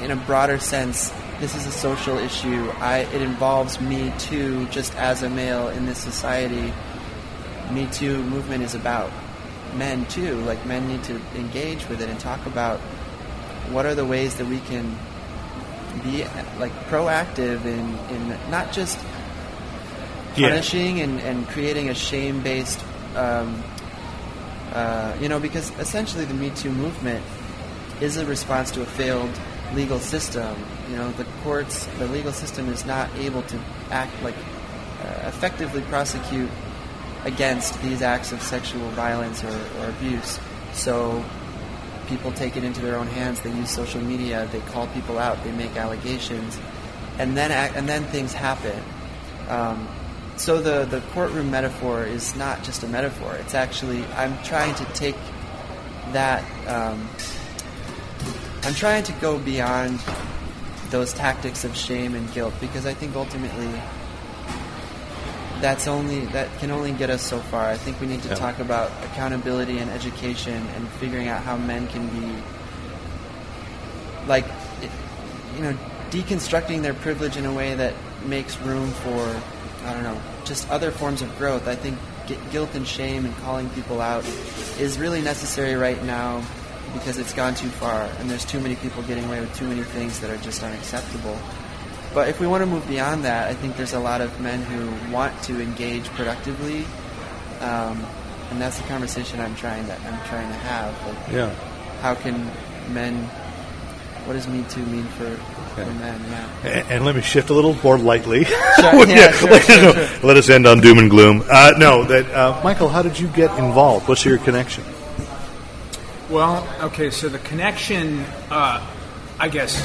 in a broader sense, this is a social issue. I, it involves me too, just as a male in this society. Me Too movement is about men too. Like men need to engage with it and talk about what are the ways that we can be like proactive in, in not just Yeah. punishing and, and creating a shame-based um, uh, you know, because essentially the Me Too movement is a response to a failed legal system. You know, the courts, the legal system is not able to act like uh, effectively prosecute against these acts of sexual violence or, or abuse. So people take it into their own hands. They use social media. They call people out. They make allegations, and then and then things happen. Um, so the the courtroom metaphor is not just a metaphor. It's actually I'm trying to take that. Um, I'm trying to go beyond those tactics of shame and guilt because I think ultimately that's only that can only get us so far. I think we need to Yeah. talk about accountability and education and figuring out how men can be like you know deconstructing their privilege in a way that makes room for I don't know just other forms of growth. I think guilt and shame and calling people out is really necessary right now because it's gone too far and there's too many people getting away with too many things that are just unacceptable. But if we want to move beyond that, I think there's a lot of men who want to engage productively, um, and that's the conversation I'm trying to I'm trying to have. Like, yeah. how can men? What does Me Too mean for, for men? Yeah. And, and let me shift a little more lightly. Sure, [laughs] yeah, sure, [laughs] let, sure, no, sure. let us end on doom and gloom. Uh, no, that uh, Michael, how did you get involved? What's your connection? Well, okay, so the connection, uh, I guess,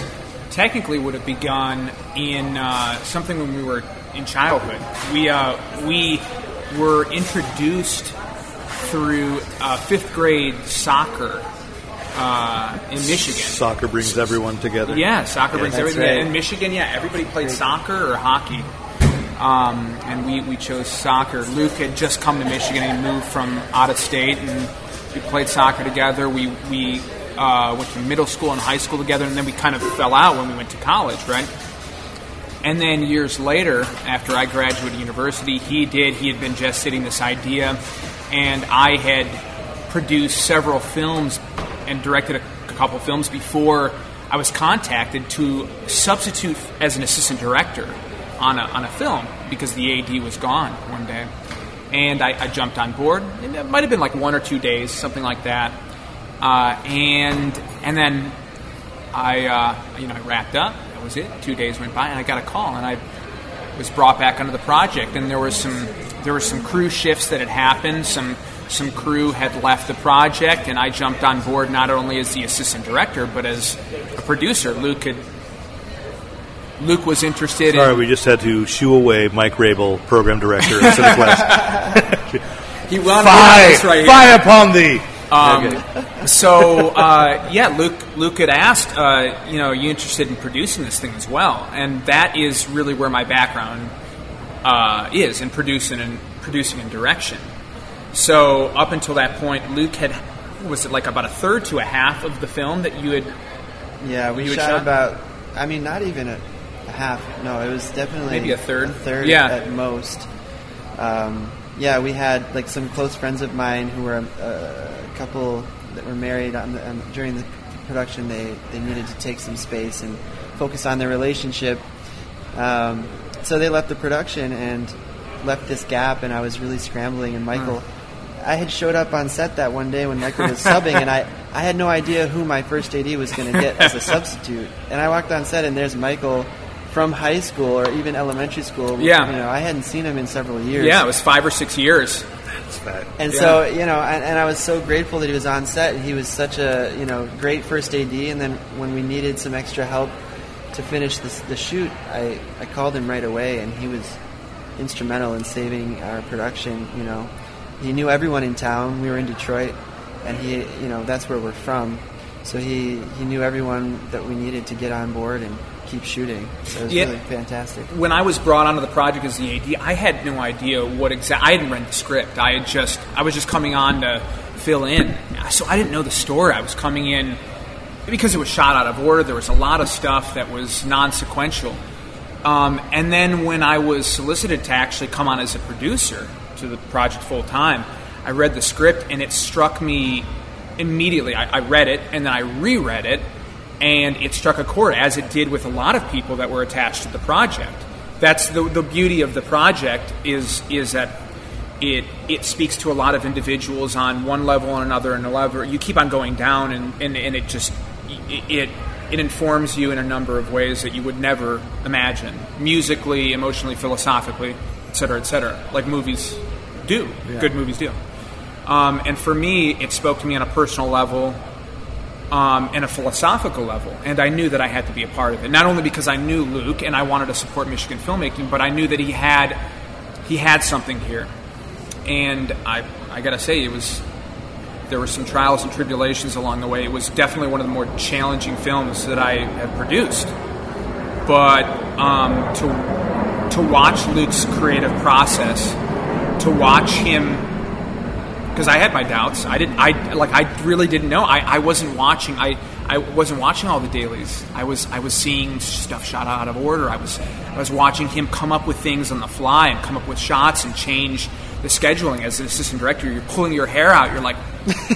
technically would have begun in uh, something when we were in childhood. We uh, we were introduced through uh, fifth grade soccer uh, in Michigan. Soccer brings everyone together. Yeah, soccer brings that's everything. right. In Michigan, yeah, everybody played soccer or hockey. Um, and we, we chose soccer. Luke had just come to Michigan and moved from out of state, and we played soccer together. We, we uh, went to middle school and high school together, and then we kind of fell out when we went to college, right? And then years later, after I graduated university, he did. He had been gestating this idea, and I had produced several films and directed a couple films before I was contacted to substitute as an assistant director on a, on a film because the AD was gone one day. And I, I jumped on board, and it might have been like one or two days, something like that. uh, and and then I uh, you know I wrapped up. That was it. Two days went by, and I got a call, and I was brought back onto the project. And there was some there were some crew shifts that had happened. Some some crew had left the project, and I jumped on board not only as the assistant director but as a producer. Luke had Luke was interested. In sorry, in, we just had to shoo away Mike Rabehl, program director of CineQuest. [laughs] he Fie, this right here. fie upon thee. Um, so uh, yeah, Luke Luke had asked, uh, you know, are you interested in producing this thing as well? And that is really where my background uh, is in producing and producing and direction. So up until that point, Luke had was it like about a third to a half of the film that you had Yeah, we shot, shot? about. I mean, not even a, a half. No, it was definitely Maybe a third? A third Yeah. at most. Um, yeah, we had like some close friends of mine who were uh, a couple that were married on the, um, during the production. They they needed to take some space and focus on their relationship. Um, so they left the production and left this gap, and I was really scrambling. And Michael, I had showed up on set that one day when Michael was [laughs] subbing, and I, I had no idea who my first AD was going to get as a substitute. And I walked on set, and there's Michael from high school or even elementary school. Yeah. you know, I hadn't seen him in several years. yeah, it was five or six years. That's bad. And Yeah. so, you know, and, and I was so grateful that he was on set. He was such a, you know, great first AD. And then when we needed some extra help to finish this, the shoot, I, I called him right away, and he was instrumental in saving our production. You know, he knew everyone in town. We were in Detroit, and he, you know, that's where we're from. So he, he knew everyone that we needed to get on board and keep shooting. So it was Yeah. really fantastic. when I was brought onto the project as the AD, I had no idea what exactly. I hadn't read the script. I had just I was just coming on to fill in, so I didn't know the story. I was coming in because it was shot out of order. There was a lot of stuff that was non-sequential. Um, and then when I was solicited to actually come on as a producer to the project full time, I read the script and it struck me immediately. I, I read it and then I reread it, and it struck a chord, as it did with a lot of people that were attached to the project. That's the, the beauty of the project is is that it it speaks to a lot of individuals on one level and another and another. You keep on going down, and, and, and it just it, it it informs you in a number of ways that you would never imagine, musically, emotionally, philosophically, et cetera, et cetera, like movies do. Good movies do. Um, and for me, it spoke to me on a personal level, um, and a philosophical level. And I knew that I had to be a part of it. Not only because I knew Luke and I wanted to support Michigan filmmaking, but I knew that he had he had something here. And I I gotta say, it was there were some trials and tribulations along the way. It was definitely one of the more challenging films that I have produced. But um, to to watch Luke's creative process, to watch him because I had my doubts. I didn't. I like. I really didn't know. I, I wasn't watching. I, I wasn't watching all the dailies. I was. I was seeing stuff shot out of order. I was. I was watching him come up with things on the fly and come up with shots and change the scheduling. As an assistant director, you're pulling your hair out. You're like,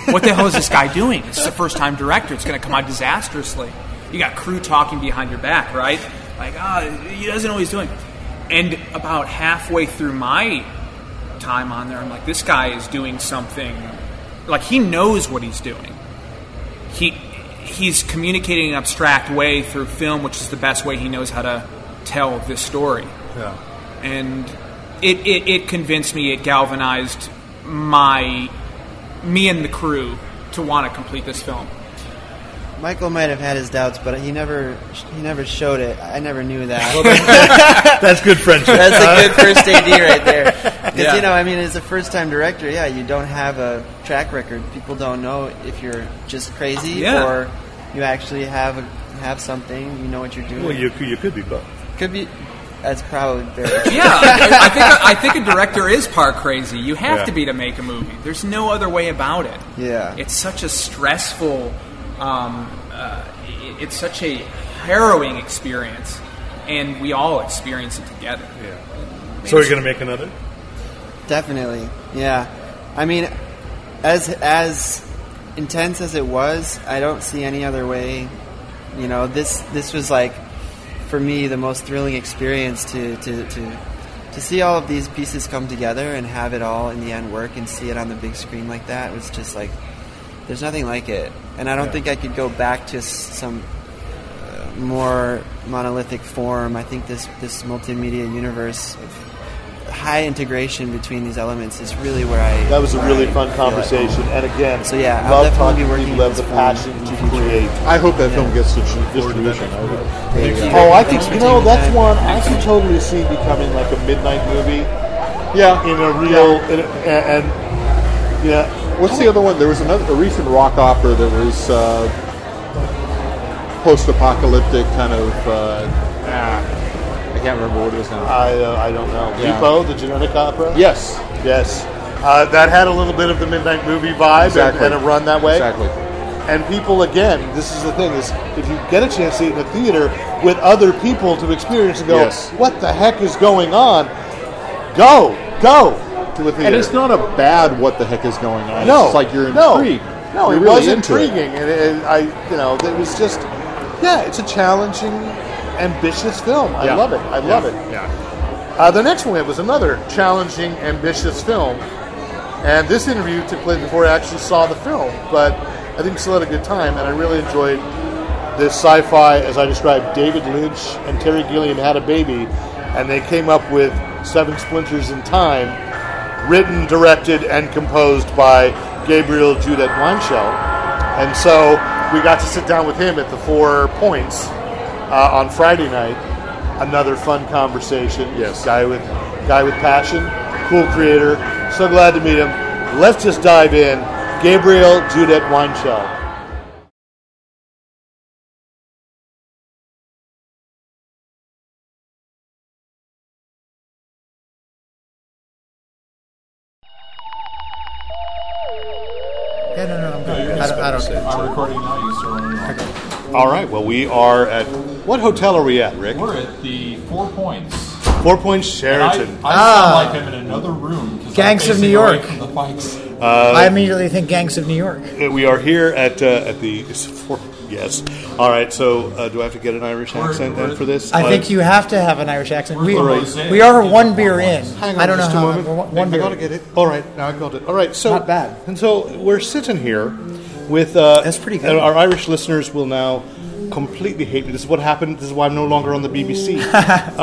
what the hell is this guy doing? This is a first time director. It's going to come out disastrously. You got crew talking behind your back, right? Like, ah, he doesn't know what he's doing. And about halfway through my time on there. I'm like, this guy is doing something. Like he knows what he's doing. He he's communicating in an abstract way through film, which is the best way he knows how to tell this story. Yeah. And it, it, it convinced me. It galvanized my me and the crew to want to complete this film. Michael might have had his doubts, but he never he never showed it. I never knew that. [laughs] That's good friendship. That's a good first AD right there. Because Yeah. you know, I mean, as a first time director, yeah, you don't have a track record. People don't know if you're just crazy Yeah. or you actually have a, have something. You know what you're doing. Well, you, could- you could be both. could be. That's probably very. [laughs] Yeah, I, I think I think a [laughs] director is part crazy. You have Yeah. to be to make a movie. There's no other way about it. Yeah. it's such a stressful, um, uh, it- it's such a harrowing experience, and we all experience it together. Yeah. So are you going to make another? Definitely, yeah. I mean, as as intense as it was, I don't see any other way. You know, this this was like for me the most thrilling experience to to to to see all of these pieces come together and have it all in the end work and see it on the big screen like that It was just like there's nothing like it, and I don't think I could go back to some uh, more monolithic form. I think this this multimedia universe high integration between these elements is really where I. That was a really I fun conversation. home. And again, so yeah, I'll love definitely talking be to working people, love the passion to future. create. I hope that Yeah. film gets distribution. I would- Thank. Oh, I Thanks think you know that's one I can totally see becoming like a midnight movie Yeah. in a real in a, and, and yeah. What's the other one? There was another a recent rock opera that was uh, post-apocalyptic kind of. Uh, ah, I can't remember what it was now. I uh, I don't know. Yeah. Repo, the genetic opera. yes, Yes, uh, that had a little bit of the midnight movie vibe Exactly. and, and a run that way. exactly. And people, again, this is the thing: is if you get a chance to see it in a theater with other people to experience and go, Yes. "What the heck is going on?" Go, go to a theater. And it's not a bad what the heck is going on. no, it's like you're no, intrigued. No, You're it really was into it. intriguing, and, I, you know, it was just, yeah, it's a challenging, ambitious film. I Yeah. love it. I love it. Yeah. Uh, the next one was another challenging, ambitious film, and this interview took place before I actually saw the film. But I think we still had a good time, and I really enjoyed this sci-fi, as I described. David Lynch and Terry Gilliam had a baby, and they came up with Seven Splinters in Time, written, directed, and composed by Gabriel Judet-Weinshel. And so we got to sit down with him at the Four Points uh, on Friday night. Another fun conversation. Yes. guy with guy with passion, cool creator. So glad to meet him. Let's just dive in. Gabriel Judet-Weinshel. Recording now. You start running. All right. Well, we are at what hotel are we at, Rick? We're at the Four Points. Four Points And I, Sheraton. I Ah. sound like I'm in another room. 'cause I'm Gangs of New York. From the mics. I immediately think Gangs of New York. Uh, we are here at uh, at the four, yes. All right. So, uh, do I have to get an Irish We're- accent we're- then for this? I Uh, think you have to have an Irish accent. We're We, the Rosé we are one beer in. Hang on I don't know a how. moment. one- I- One I gotta get it. All right, now I got it. All right, so Not bad. And so we're sitting here with. Uh, That's pretty good. Our Irish listeners will now completely hate me. This is what happened. This is why I'm no longer on the BBC. [laughs] uh,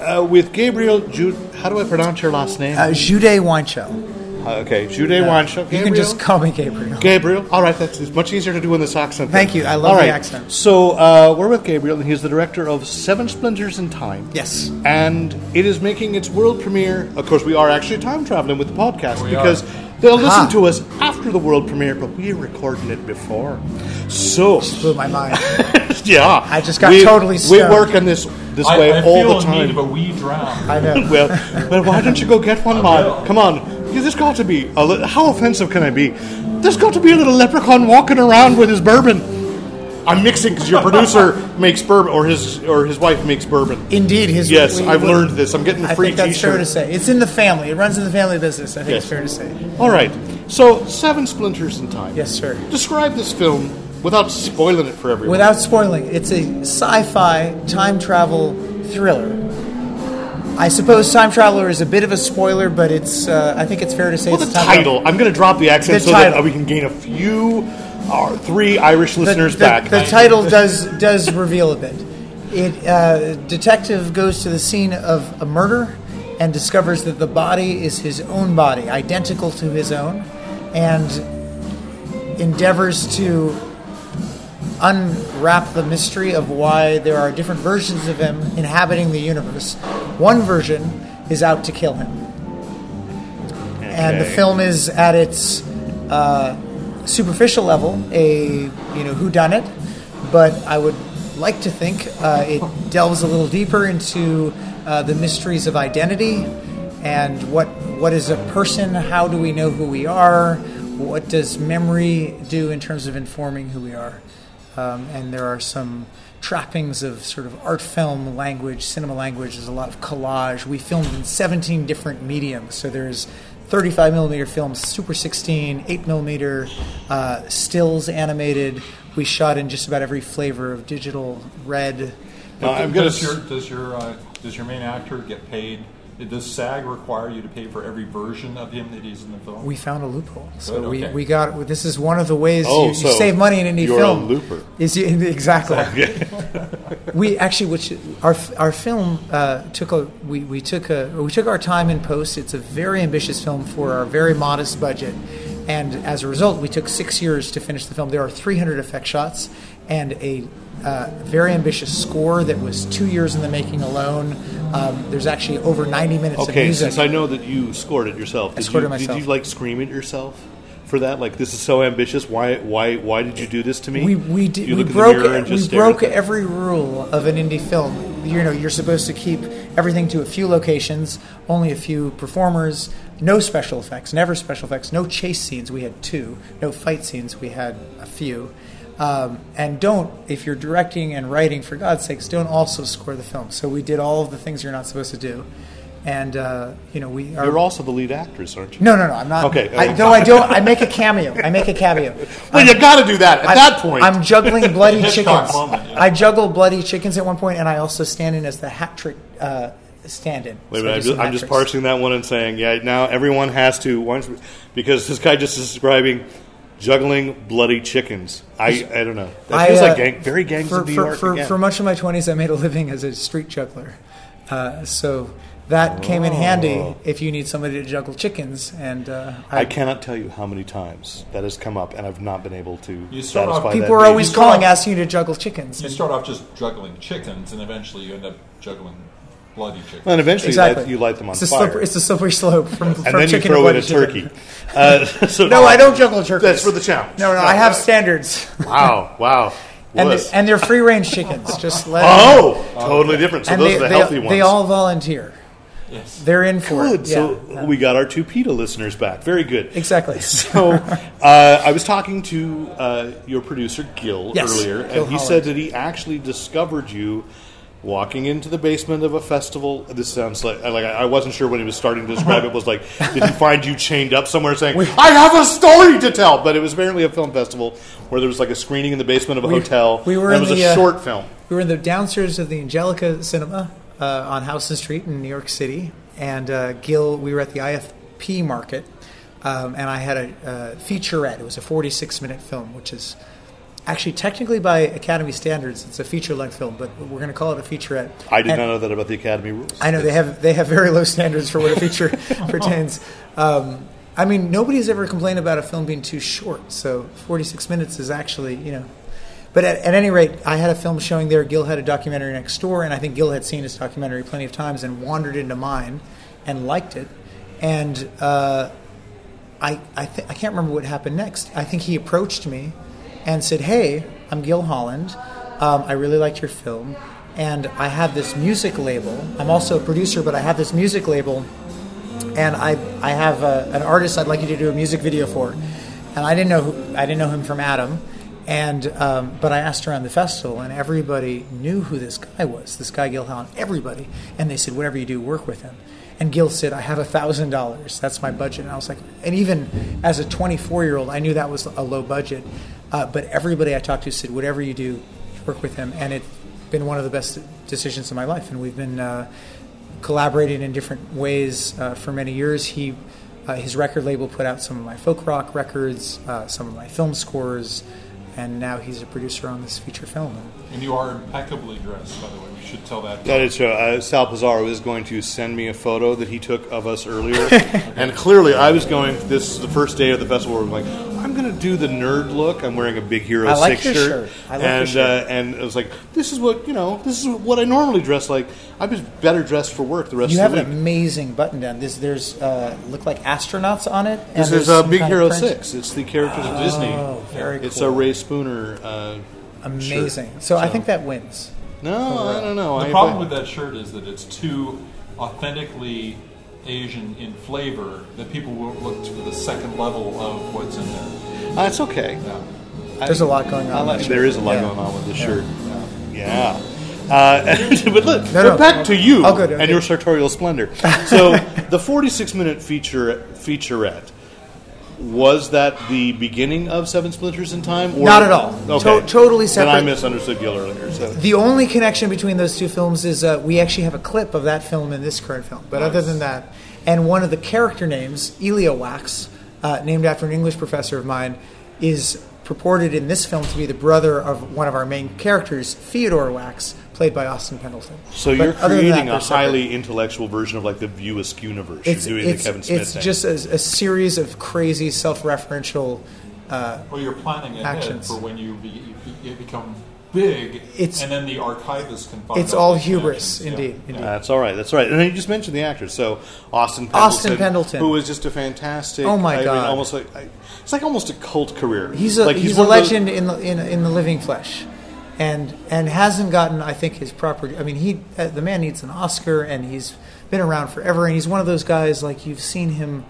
uh, with Gabriel Jude. How do I pronounce your last name? Uh, Jude Weinshel. Uh, okay, Jude Weinshel. You can just call me Gabriel. Gabriel. All right, that's it's much easier to do in this accent. Thank you. I love All the accent. So uh, we're with Gabriel, and he's the director of Seven Splinters in Time. Yes. And it is making its world premiere. Of course, we are actually time traveling with the podcast We because are. They'll listen Aha. to us after the world premiere, but we're recording it before. So, Blew my mind. [laughs] yeah, I just got we, totally We stoned. work on this this I, way I all feel the in need time. of a wee drown. I know. [laughs] well, well, why don't you go get one, will. man? Come on. Yeah, There's got to be. A li- how offensive can I be? There's got to be a little leprechaun walking around with his bourbon. I'm mixing because your producer makes bourbon, or his or his wife makes bourbon. Indeed, his. Yes, we- I've we- learned this. I'm getting a I free think that's T-shirt. fair to say. It's in the family. It runs in the family business. I think Yes. it's fair to say. All right. So, Seven Splinters in Time. Yes, sir. Describe this film without spoiling it for everyone. Without spoiling, it's a sci-fi time travel thriller. I suppose Time Traveler is a bit of a spoiler, but it's. Uh, I think it's fair to say well, it's the title. I'm going to drop the accent The so that title. uh, we can gain a few, or three Irish listeners the- back. the title does does reveal a bit. It uh, detective goes to the scene of a murder and discovers that the body is his own body, identical to his own, and endeavors to unwrap the mystery of why there are different versions of him inhabiting the universe. One version is out to kill him. And the film is at its uh, superficial level a you know who done it, but I would like to think uh, it delves a little deeper into uh, the mysteries of identity and what what is a person? How do we know who we are? What does memory do in terms of informing who we are? Um, and there are some trappings of sort of art film language, cinema language. There's a lot of collage. We filmed in 17 different mediums, so there's 35 millimeter film, Super 16, 8 millimeter, uh, stills animated. We shot in just about every flavor of digital, red. Now, I'm gonna does your does your uh, does your main actor get paid Does SAG require you to pay for every version of him that he's in the film? We found a loophole, so Good, we, okay. we got. This is one of the ways Oh, you, you so save money in indie you're a film. looper. Is you, [laughs] exactly. [laughs] we actually, which our our film uh, took a we, we took a we took our time in post. It's a very ambitious film for our very modest budget, and as a result, we took six years to finish the film. There are 300 effect shots and a uh, very ambitious score that was two years in the making alone. Um, there's actually over 90 minutes of music. Okay, since I know that you scored it yourself, did scored you, it myself. Did you like scream at yourself for that? Like this is so ambitious. Why? Why? Why did you do this to me? We we did, we broke in the mirror and we broke every rule of an indie film. You know, you're supposed to keep everything to a few locations, only a few performers, no special effects, never special effects, no chase scenes. We had two. No fight scenes. We had a few. Um, and don't, if you're directing and writing, for God's sakes, don't also score the film. So we did all of the things you're not supposed to do. And uh, you know, we are. You're also the lead actress, aren't you? no, no, no. I'm not. Okay. I, though I don't. I [laughs] make a cameo. I make a cameo. [laughs] Well, you got to do that at I'm- that point. I'm juggling [laughs] bloody chickens. moment, yeah. I juggle bloody chickens at one point, and I also stand in as the hat trick uh, stand-in. Wait a So minute, I I'm just, I'm just parsing that one and saying, yeah, now everyone has to, because this guy just is describing juggling bloody chickens. I, I don't know. That I, feels uh, like gang, very gangs for, of New for, York for, again. for much of my 20s, I made a living as a street juggler. Uh, so that came in handy if you need somebody to juggle chickens. And uh, I cannot tell you how many times that has come up, and I've not been able to You start off- people that are always calling, off- asking you to juggle chickens. You start off just juggling chickens, and eventually you end up juggling bloody chickens. And eventually exactly. light, you light them on it's a fire. slippery, it's a slippery slope from, and from then you chicken throw to in a bloody turkey. [laughs] Uh, so No, I don't juggle turkeys. That's for the challenge. No, no, I have standards. Wow, wow. [laughs] and, Wuss. they, and they're free range chickens. Just let 'em know. oh, totally different. So and those they, are the they- healthy ones. They all volunteer. Yes. They're in for Good. it. So yeah. we got our two PETA listeners back. Very good. exactly. [laughs] So uh, I was talking to uh, your producer Gil Yes, earlier, Gil and he Holland. said that he actually discovered you walking into the basement of a festival. This sounds like like I wasn't sure when he was starting to describe it. Was like, did he find you chained up somewhere saying, "I have a story to tell"? But it was apparently a film festival where there was like a screening in the basement of a We- hotel. we were it was the, a uh, short film. We were in the downstairs of the Angelika Cinema uh, on Houston Street in New York City, and uh, Gil. We were at the IFP market, um, and I had a uh, featurette. It was a 46 minute film, which is actually technically by Academy standards, it's a feature length film, but we're going to call it a featurette. I did And- not know that about the Academy rules. I know they have they have very low standards for what a feature [laughs] pertains. Um, I mean, nobody's ever complained about a film being too short, so 46 minutes is actually you know. But at, at any rate, I had a film showing there. Gil had a documentary next door, and I think Gil had seen his documentary plenty of times and wandered into mine and liked it. And uh, I I, th- I can't remember what happened next. I think he approached me and said, "Hey, I'm Gil Holland. Um, I really liked your film, and I have this music label. I'm also a producer, but I have this music label, and I I have a, an artist I'd like you to do a music video for." And I didn't know who, I didn't know him from Adam, and um, but I asked around the festival, and everybody knew who this guy was. This guy Gil Holland, everybody, and they said, "Whatever you do, work with him." And Gil said, I have a thousand dollars. That's my budget. And I was like, and even as a 24 year old, I knew that was a low budget. Uh, but everybody I talked to said, whatever you do, work with him. And it's been one of the best decisions of my life. And we've been uh, collaborating in different ways uh, for many years. He, uh, his record label put out some of my folk rock records, uh, some of my film scores, and now he's a producer on this feature film. And you are impeccably dressed, by the way. We should tell that. That is true. Uh, Sal Pizarro is going to send me a photo that he took of us earlier, [laughs] and clearly I was going. This is the first day of the festival. Where I'm like, I'm going to do the nerd look. I'm wearing a Big Hero I like Six your shirt, shirt. I like your and shirt. Uh, and it was like, this is what you know. This is what I normally dress like. I was better dressed for work the rest You of have the an amazing button down. This, there's uh, look like astronauts on it. and This is uh, some Big Hero. Six. It's the characters of Disney. Oh, very It's cool. a Reyn Spooner. Uh, Amazing. shirt. So, I think that wins. No, I don't know. The I- problem with that shirt is that it's too authentically Asian in flavor that people will look for the second level of what's in there. That's okay. Yeah. There's a lot going on. I with like, that there shirt. is a lot Yeah. going on with this Yeah. shirt. Yeah. Uh, [laughs] but look, No, no. back to you Oh, good, okay. and your sartorial splendor. So the 46 minute feature featurette. Was that the beginning of Seven Splinters in Time? Or, Not at all. Okay. To- totally separate. Then I misunderstood you earlier. So. The only connection between those two films is uh, we actually have a clip of that film in this current film. But other than that, and one of the character names, Eliowax, uh, named after an English professor of mine, is purported in this film to be the brother of one of our main characters, Theodore Wax, played by Austin Pendleton. So But you're other than that, creating they're a separate. highly intellectual version of like the View Askew universe. It's, you're doing it's, the Kevin Smith it's thing. just a, a series of crazy, self-referential. Uh, Well, you're planning ahead actions. for when you, be, you become big, It's- and then the archivist can find It's all these hubris, connections. Yeah. indeed, indeed. That's all right. That's right. And then you just mentioned the actors. So Austin Pendleton, Austin Pendleton. who was just a fantastic. Oh, my I mean, God. almost like I, it's like almost a cult career. He's a like he's, one a of those- legend in the in, in the living flesh, and and hasn't gotten I think his proper. I mean, he uh, the man needs an Oscar, and he's been around forever, and he's one of those guys like you've seen him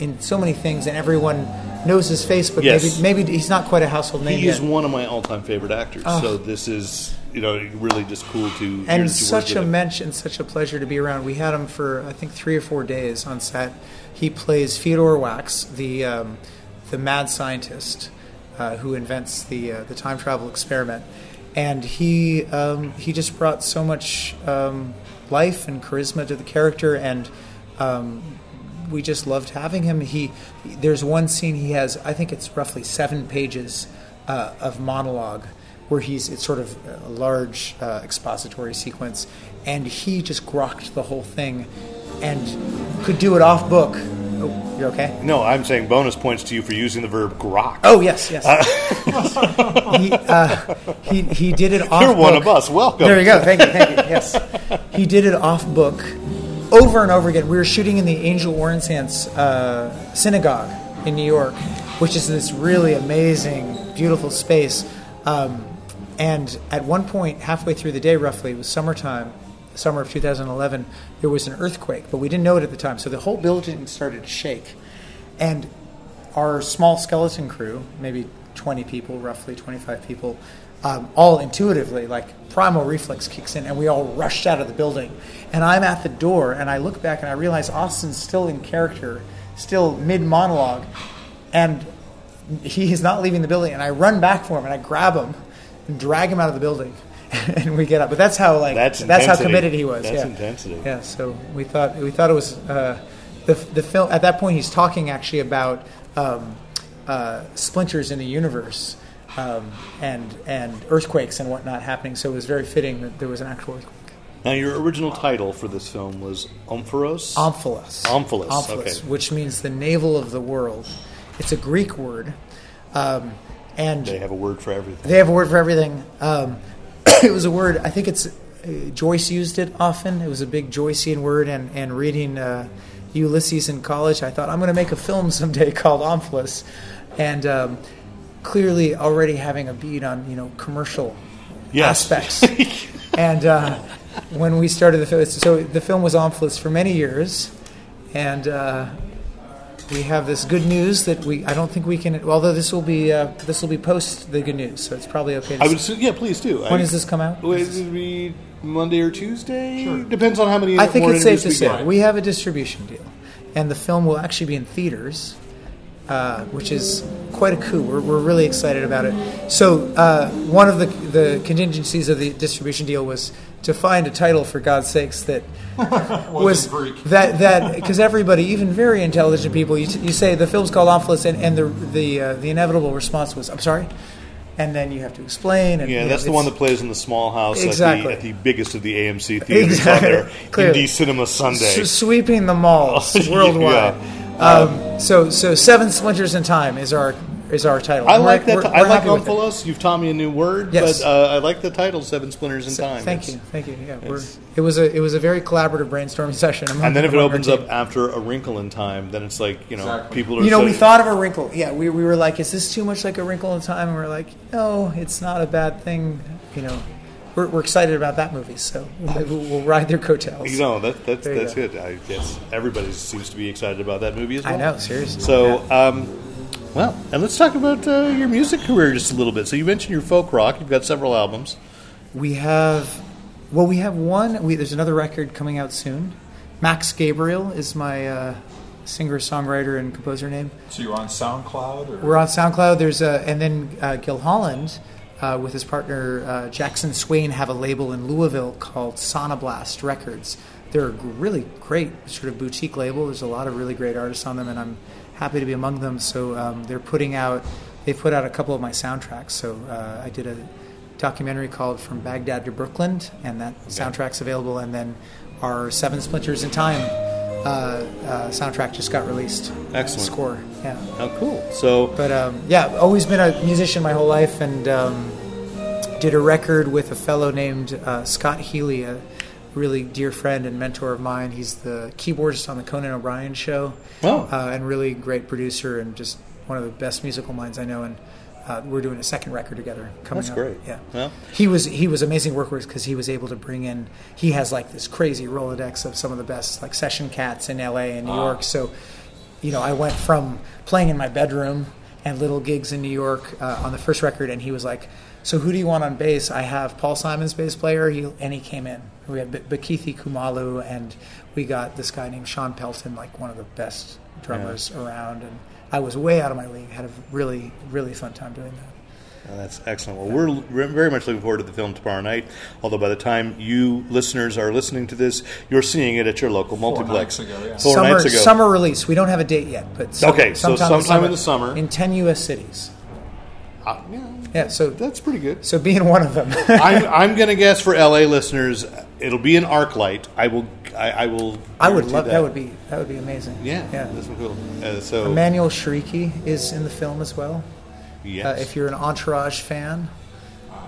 in so many things, and everyone knows his face, but Yes. maybe maybe he's not quite a household name He yet. is one of my all-time favorite actors. Oh. So this is you know really just cool to and such a mensch and such a pleasure to be around. We had him for I think three or four days on set. He plays Fyodor Wax, the um, the mad scientist uh, who invents the uh, the time travel experiment, and he um, he just brought so much um, life and charisma to the character, and um, we just loved having him. He there's one scene he has I think it's roughly seven pages uh, of monologue where he's it's sort of a large uh, expository sequence, and he just grokked the whole thing, and could do it off book. Oh, you're okay. No, I'm saying bonus points to you for using the verb grok. Oh yes, yes. [laughs] he, uh, he he did it off. You're one of us. Welcome. There you go. Thank you. Thank you. Yes, he did it off book, over and over again. We were shooting in the Angel Orensanz uh, synagogue in New York, which is this really amazing, beautiful space. Um, and at one point, halfway through the day, roughly, it was summertime, summer of 2011. There was an earthquake, but we didn't know it at the time. So the whole building started to shake, and our small skeleton crew, maybe 20 people, roughly 25 people, um, all intuitively, like primal reflex kicks in, and we all rushed out of the building. And I'm at the door, and I look back and I realize Austin's still in character, still mid monologue, and he is not leaving the building. And I run back for him, and I grab him and drag him out of the building. [laughs] and we get up, but that's how like That's that's how committed he was. That's yeah. intensity. Yeah, so we thought we thought it was uh, the the film. At that point, he's talking actually about um, uh, splinters in the universe um, and and earthquakes and whatnot happening. So it was very fitting that there was an actual earthquake. Now, your original title for this film was Ompharos? Omphalos. Omphalos, Omphalos, okay. which means the navel of the world. It's a Greek word, um, and They have a word for everything. They have a word for everything. Um, [coughs] it was a word. I think it's uh, Joyce used it often. It was a big Joycean word. And and reading uh, Ulysses in college, I thought I'm going to make a film someday [laughs] called Omphalos, and um, clearly already having a beat on you know commercial Yes. aspects. [laughs] and uh, when we started the film, so the film was Omphalos for many years, and. We have this good news that we I don't think we can although this will be uh, this will be post the good news so it's probably okay. To I would assume, yeah, please do. When I, does this come out? Would be Monday or Tuesday. Depends on how many. I think it's safe to say we have a distribution deal, and the film will actually be in theaters, uh, which is quite a coup. We're, we're really excited about it. So uh, one of the the contingencies of the distribution deal was to find a title for God's sakes that [laughs] was that that because everybody, even very intelligent people, you, you say the film's called Omphalos, and, and the the uh, the inevitable response was, "I'm sorry," and then you have to explain. And, Yeah, you know, that's the one that plays in the small house Exactly. at, the, at the biggest of the AMC theaters Exactly. on there. Clearly. Indie Cinema Sunday. S- sweeping the malls [laughs] Yeah. worldwide. Um, so, so seven splinters in time is our is our title. I And like we're- that. we're- I we're like happy with it. Omphalos. You've taught me a new word, Yes. but uh, I like the title Seven Splinters in Time. Thank It's- you, thank you. Yeah, we're, it was a it was a very collaborative brainstorming [laughs] session. among- And then if it opens up after a wrinkle in time, then it's like you know people are. You know, so- we thought of a wrinkle. Yeah, we, we were like, is this too much like a wrinkle in time? And we're like, no, it's not a bad thing. You know, we're, we're excited about that movie, so we'll, we'll ride their coattails. You know that that's There you that's go. good. I guess everybody seems to be excited about that movie as well. I know, seriously. So, um, well, and let's talk about uh, your music career just a little bit. So you mentioned your folk rock. You've got several albums. We have, well, we have one. We, there's another record coming out soon. Max Gabriel is my uh, singer songwriter and composer name. So you're on SoundCloud? Or? We're on SoundCloud. There's a, and then uh, Gil Holland uh, with his partner uh, Jackson Swain have a label in Louisville called Sonablast Records. They're a really great sort of boutique label. There's a lot of really great artists on them, and I'm happy to be among them. So um, they're putting out, they've put out a couple of my soundtracks. So uh, I did a documentary called From Baghdad to Brooklyn, and that soundtrack's available. And then our Seven Splinters in Time soundtrack just got released. Excellent. Score, yeah. Oh, cool. So, But um, yeah, always been a musician my whole life, and um, did a record with a fellow named uh, Scott Healy, a really dear friend and mentor of mine. He's the keyboardist on the Conan O'Brien show, Oh. uh, and really great producer and just one of the best musical minds I know. And uh, we're doing a second record together coming That's up. great. Yeah, Well- he was he was amazing work with because he was able to bring in. He has like this crazy rolodex of some of the best like session cats in L.A. and New Wow. York. So you know, I went from playing in my bedroom and little gigs in New York uh, on the first record, and he was like, "So who do you want on bass?" I have Paul Simon's bass player, he, and he came in. We had B- Bakithi Kumalo, and we got this guy named Shawn Pelton, like one of the best drummers around, and I was way out of my league. Had a really, really fun time doing that. Uh, that's excellent. Well, we're we're very much looking forward to the film tomorrow night. Although by the time you listeners are listening to this, you're seeing it at your local multiplex. nights ago, yeah. Four summer, nights ago. summer release. We don't have a date yet, but some- Okay, so sometime in the summer. in ten U.S. cities. Uh, yeah, Yeah, so that's pretty good. So being one of them, I'm, I'm going to guess for LA listeners, it'll be an ArcLight. I will. I, I will. I would love that. Would be that would be amazing. Yeah, yeah. that's cool. Uh, so Emmanuelle Chriqui is in the film as well. Yes. Uh, if you're an Entourage fan,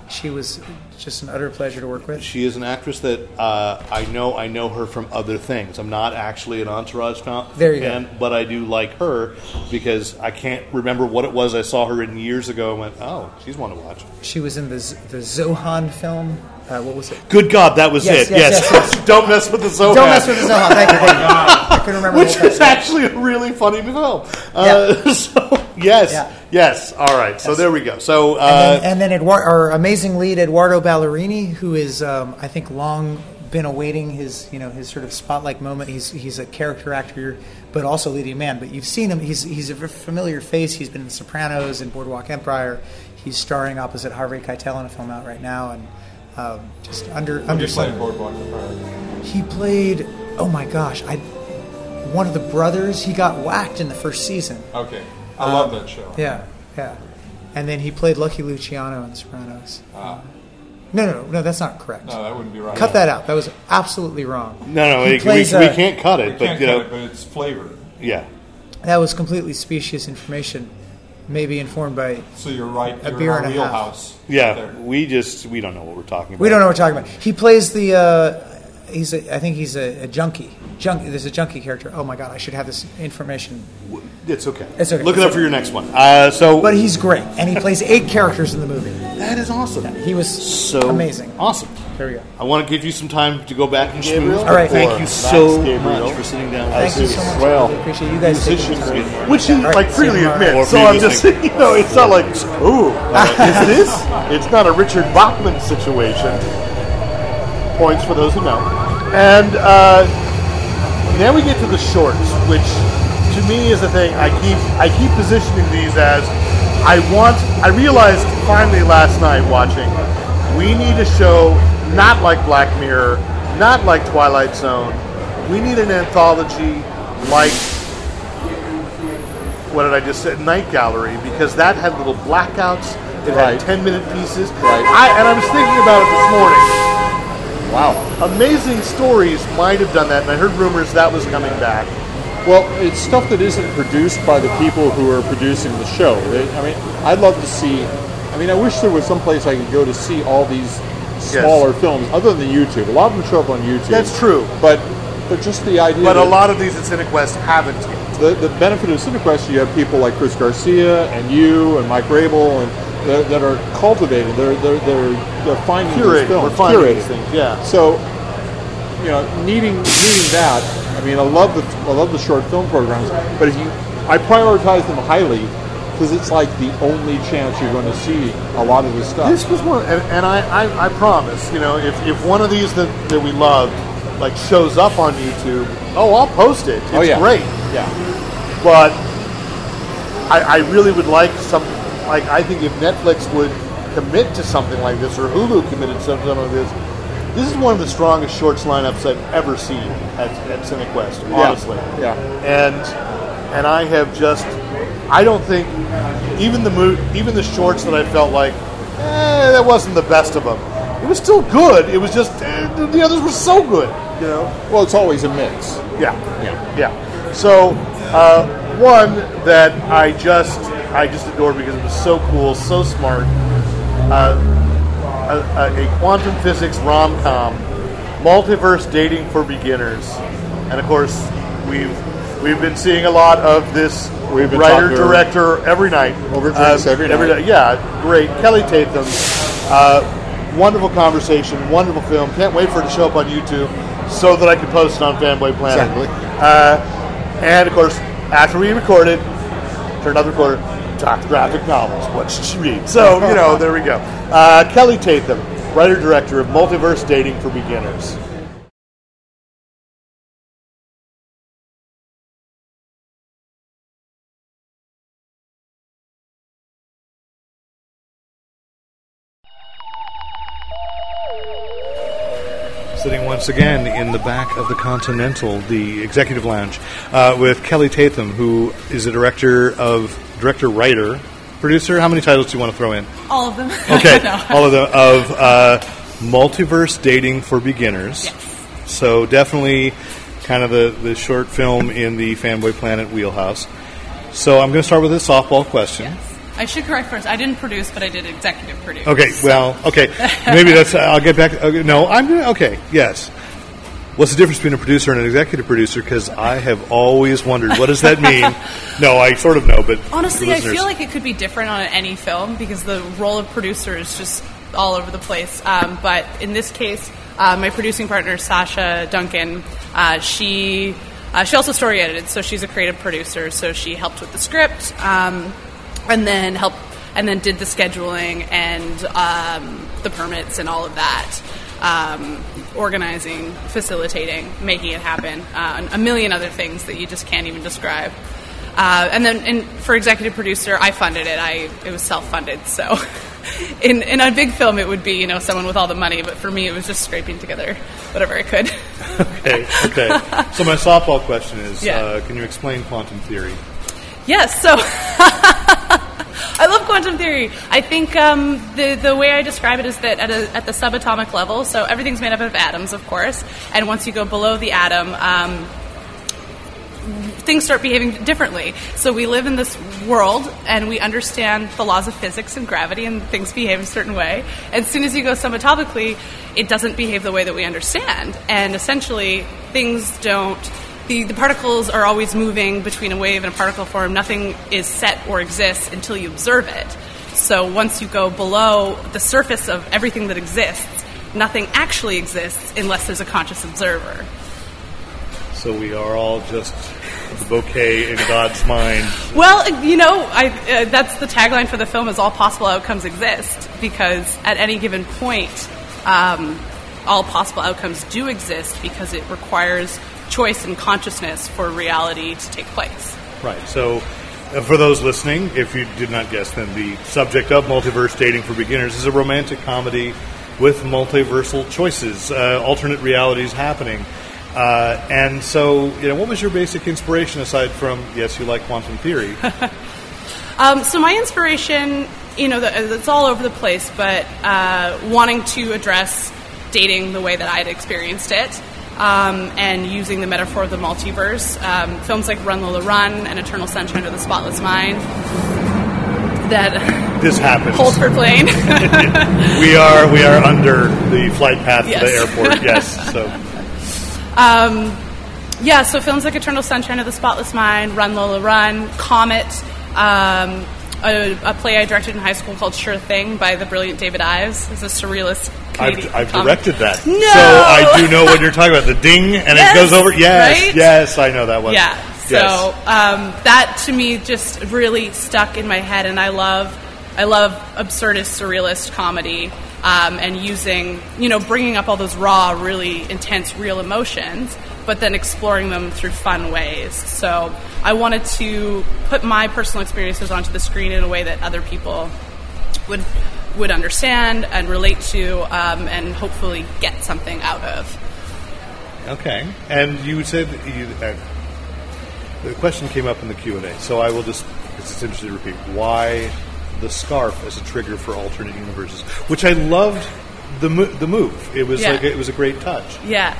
she was just an utter pleasure to work with. She is an actress that uh, I know. I know her from other things. I'm not actually an Entourage fan, There you go. but I do like her because I can't remember what it was I saw her in years ago and went, "Oh, she's one to watch." She was in the Z- the Zohan film. Uh, what was it? Good God, that was Yes, it. yes, Yes, yes, [laughs] don't mess with the Zohan. Don't mess with the Zohan. Thank you. Thank [laughs] you. I couldn't remember. Which is actually a really funny film. Uh, [laughs] so yes, Yeah. Yes. All right. So there we go. So uh, and then, and then Eduard, our amazing lead Edoardo Ballerini, who is um, I think long been awaiting his you know his sort of spotlight moment. He's he's a character actor, but also leading man. But you've seen him; he's he's a familiar face. He's been in Sopranos and Boardwalk Empire. He's starring opposite Harvey Keitel in a film out right now, and um, just under What under do you play some- Boardwalk Empire? He played. Oh my gosh! I one of the brothers. He got whacked in the first season. Okay. I Um, love that show. Yeah, yeah. And then he played Lucky Luciano in The Sopranos. Ah. No, no, no, that's not correct. No, that wouldn't be right. Cut that out. That was absolutely wrong. no, no, He we, we, plays, we uh, can't cut it. We but can't you cut know, it, but it's flavor. yeah. That was completely specious information, maybe informed by. So you're right. A You're beer in and a half. wheelhouse. Yeah, There. we just we don't know what we're talking about. We don't know what we're talking about. He plays the. Uh, he's. A, I think he's a, a junkie. Junkie. There's a junkie character. Oh my god! I should have this information. It's okay. It's okay. Look it up for your next one. Uh, so, But he's great, and he plays eight characters in the movie. that is awesome. He was So amazing. Awesome. There we go. I want to give you some time to go back and Gabriel? All right. Thank you so much for sitting down. Thank you so much. Well, really appreciate you guys taking the time. which he All right, like freely tomorrow. admits. So I'm just, you know, it's not like, ooh, [laughs] is this? It's not a Richard Bachman situation. Points for those who know. And uh, now we get to the shorts, which to me is the thing. I keep I keep positioning these as I want. I realized finally last night watching, we need a show not like Black Mirror, not like Twilight Zone. We need an anthology like what did I just say? Night Gallery, because that had little blackouts. It Right. had ten minute pieces. Right. I, and I was thinking about it this morning. Wow. Amazing Stories might have done that, and I heard rumors that was coming back. Well, it's stuff that isn't produced by the people who are producing the show. I mean, I'd love to see. I mean, I wish there was some place I could go to see all these smaller films, other than YouTube. A lot of them show up on YouTube. That's true. But but just the idea. But a lot of these at Cinequest haven't. The, the benefit of Cinequest, you have people like Chris Garcia and you and Mike Rabehl and that, that are cultivating. They're they're they're, they're finding these films, We're finding these things, yeah. So you know, needing needing that. I mean, I love the I love the short film programs, but if you, I prioritize them highly because it's like the only chance you're going to see a lot of this stuff. This was one, and, and I, I, I promise, you know, if, if one of these that, that we loved like shows up on YouTube, oh, I'll post it. It's Oh, yeah. great. Yeah. But I, I really would like some. Like I think if Netflix would commit to something like this, or Hulu committed to something like this, this is one of the strongest shorts lineups I've ever seen at, at Cinequest. Honestly, Yeah. and and I have just I don't think even the mo- even the shorts that I felt like eh, that wasn't the best of them. It was still good. It was just eh, the others were so good. You know. Well, it's always a mix. Yeah. Yeah. Yeah. So uh, one that I just I just adored because it was so cool, so smart. Uh, a, a, quantum physics rom com, multiverse dating for beginners, and of course we've we've been seeing a lot of this We've been writer director every night over drinks every night. day. Yeah, great. Kelly Tatham. Uh, wonderful conversation, wonderful film. Can't wait for it to show up on YouTube so that I could post it on Fanboy Planet. Exactly. Uh, and of course, after we recorded, it, turn on the recorder, talk graphic novels. What should she read? So, you know, there we go. Uh, Kelly Tatham, writer director of Multiverse Dating for Beginners. Once again in the back of the Continental, the executive lounge, uh, with Kelly Tatham, who is a director of director, writer, producer. How many titles do you want to throw in? All of them. [laughs] Okay, No. all of them of uh, multiverse dating for beginners. Yes. So definitely, kind of the the short film in the Fanboy Planet wheelhouse. So I'm going to start with a softball question. I should correct first. I didn't produce, but I did executive produce. Okay, well, okay, maybe that's. I'll get back. Okay, no, I'm gonna. Okay, yes. What's the difference between a producer and an executive producer? Because I have always wondered what does that mean. [laughs] no, I sort of know, but Honestly, I feel like it could be different on any film because the role of producer is just all over the place. Um, but in this case, uh, my producing partner Sasha Duncan, uh, she uh, she also story edited, so she's a creative producer. So she helped with the script, um, and then helped and then did the scheduling and um, the permits and all of that. Um, organizing, facilitating, making it happen, uh, a million other things that you just can't even describe. Uh, and then, and for executive producer, I funded it. I it was self funded. So, [laughs] in in a big film, it would be you know someone with all the money. But for me, it was just scraping together whatever I could. [laughs] Okay, okay. so my softball question is: Yeah. uh, Can you explain quantum theory? Yes. So. [laughs] I love quantum theory. I think um, the the way I describe it is that at, a, at the subatomic level, so everything's made up of atoms, of course, and once you go below the atom, um, things start behaving differently. So we live in this world and we understand the laws of physics and gravity and things behave a certain way. As soon as you go subatomically, it doesn't behave the way that we understand. And essentially, things don't. The, the particles are always moving between a wave and a particle form. Nothing is set or exists until you observe it. So once you go below the surface of everything that exists, nothing actually exists unless there's a conscious observer. So we are all just the bouquet in God's mind. Well, you know, I, uh, that's the tagline for the film: is all possible outcomes exist because at any given point, um, all possible outcomes do exist because it requires choice and consciousness for reality to take place. Right. So, uh, for those listening, if you did not guess, then the subject of Multiverse Dating for Beginners is a romantic comedy with multiversal choices, uh, alternate realities happening. Uh, and so, you know, what was your basic inspiration aside from, yes, you like quantum theory? [laughs] Um, so my inspiration, you know, the, it's all over the place, but uh, wanting to address dating the way that I had experienced it. Um, and using the metaphor of the multiverse, um, films like Run Lola Run and Eternal Sunshine of the Spotless Mind, that this happens. hold for plane. [laughs] we are we are under the flight path to the airport. Yes. [laughs] So Um, yeah, so films like Eternal Sunshine of the Spotless Mind, Run Lola Run, Comet, um, a, a play I directed in high school called Sure Thing by the brilliant David Ives. It's a surrealist I've, I've directed that. No! So I do know what you're talking about. The ding and Yes, it goes over. Yes, right? yes, I know that one. Yeah. So Yes. um, that to me just really stuck in my head, and I love, I love absurdist surrealist comedy. um, and using, you know, bringing up all those raw, really intense, real emotions, but then exploring them through fun ways. So I wanted to put my personal experiences onto the screen in a way that other people would would understand and relate to, um, and hopefully get something out of. Okay, and you said you, uh, the question came up in the Q and A, so I will just it's interesting to repeat why the scarf as a trigger for alternate universes, which I loved the mo- the move. It was Yeah. like it was a great touch. Yeah.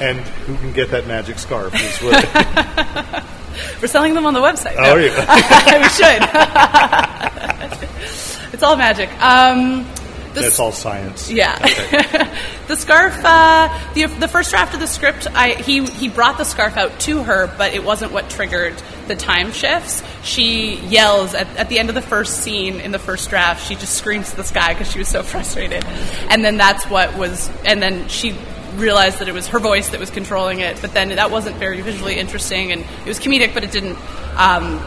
And who can get that magic scarf? Is what, [laughs] We're selling them on the website. Oh, are you? [laughs] we should. [laughs] it's all magic. Um, the that's all science. Yeah. the scarf. Uh, the the first draft of the script, I he he brought the scarf out to her, but it wasn't what triggered the time shifts. She yells at, at the end of the first scene in the first draft. She just screams to the sky because she was so frustrated, and then that's what was. And then she realized that it was her voice that was controlling it. But then that wasn't very visually interesting, and it was comedic, but it didn't. Um,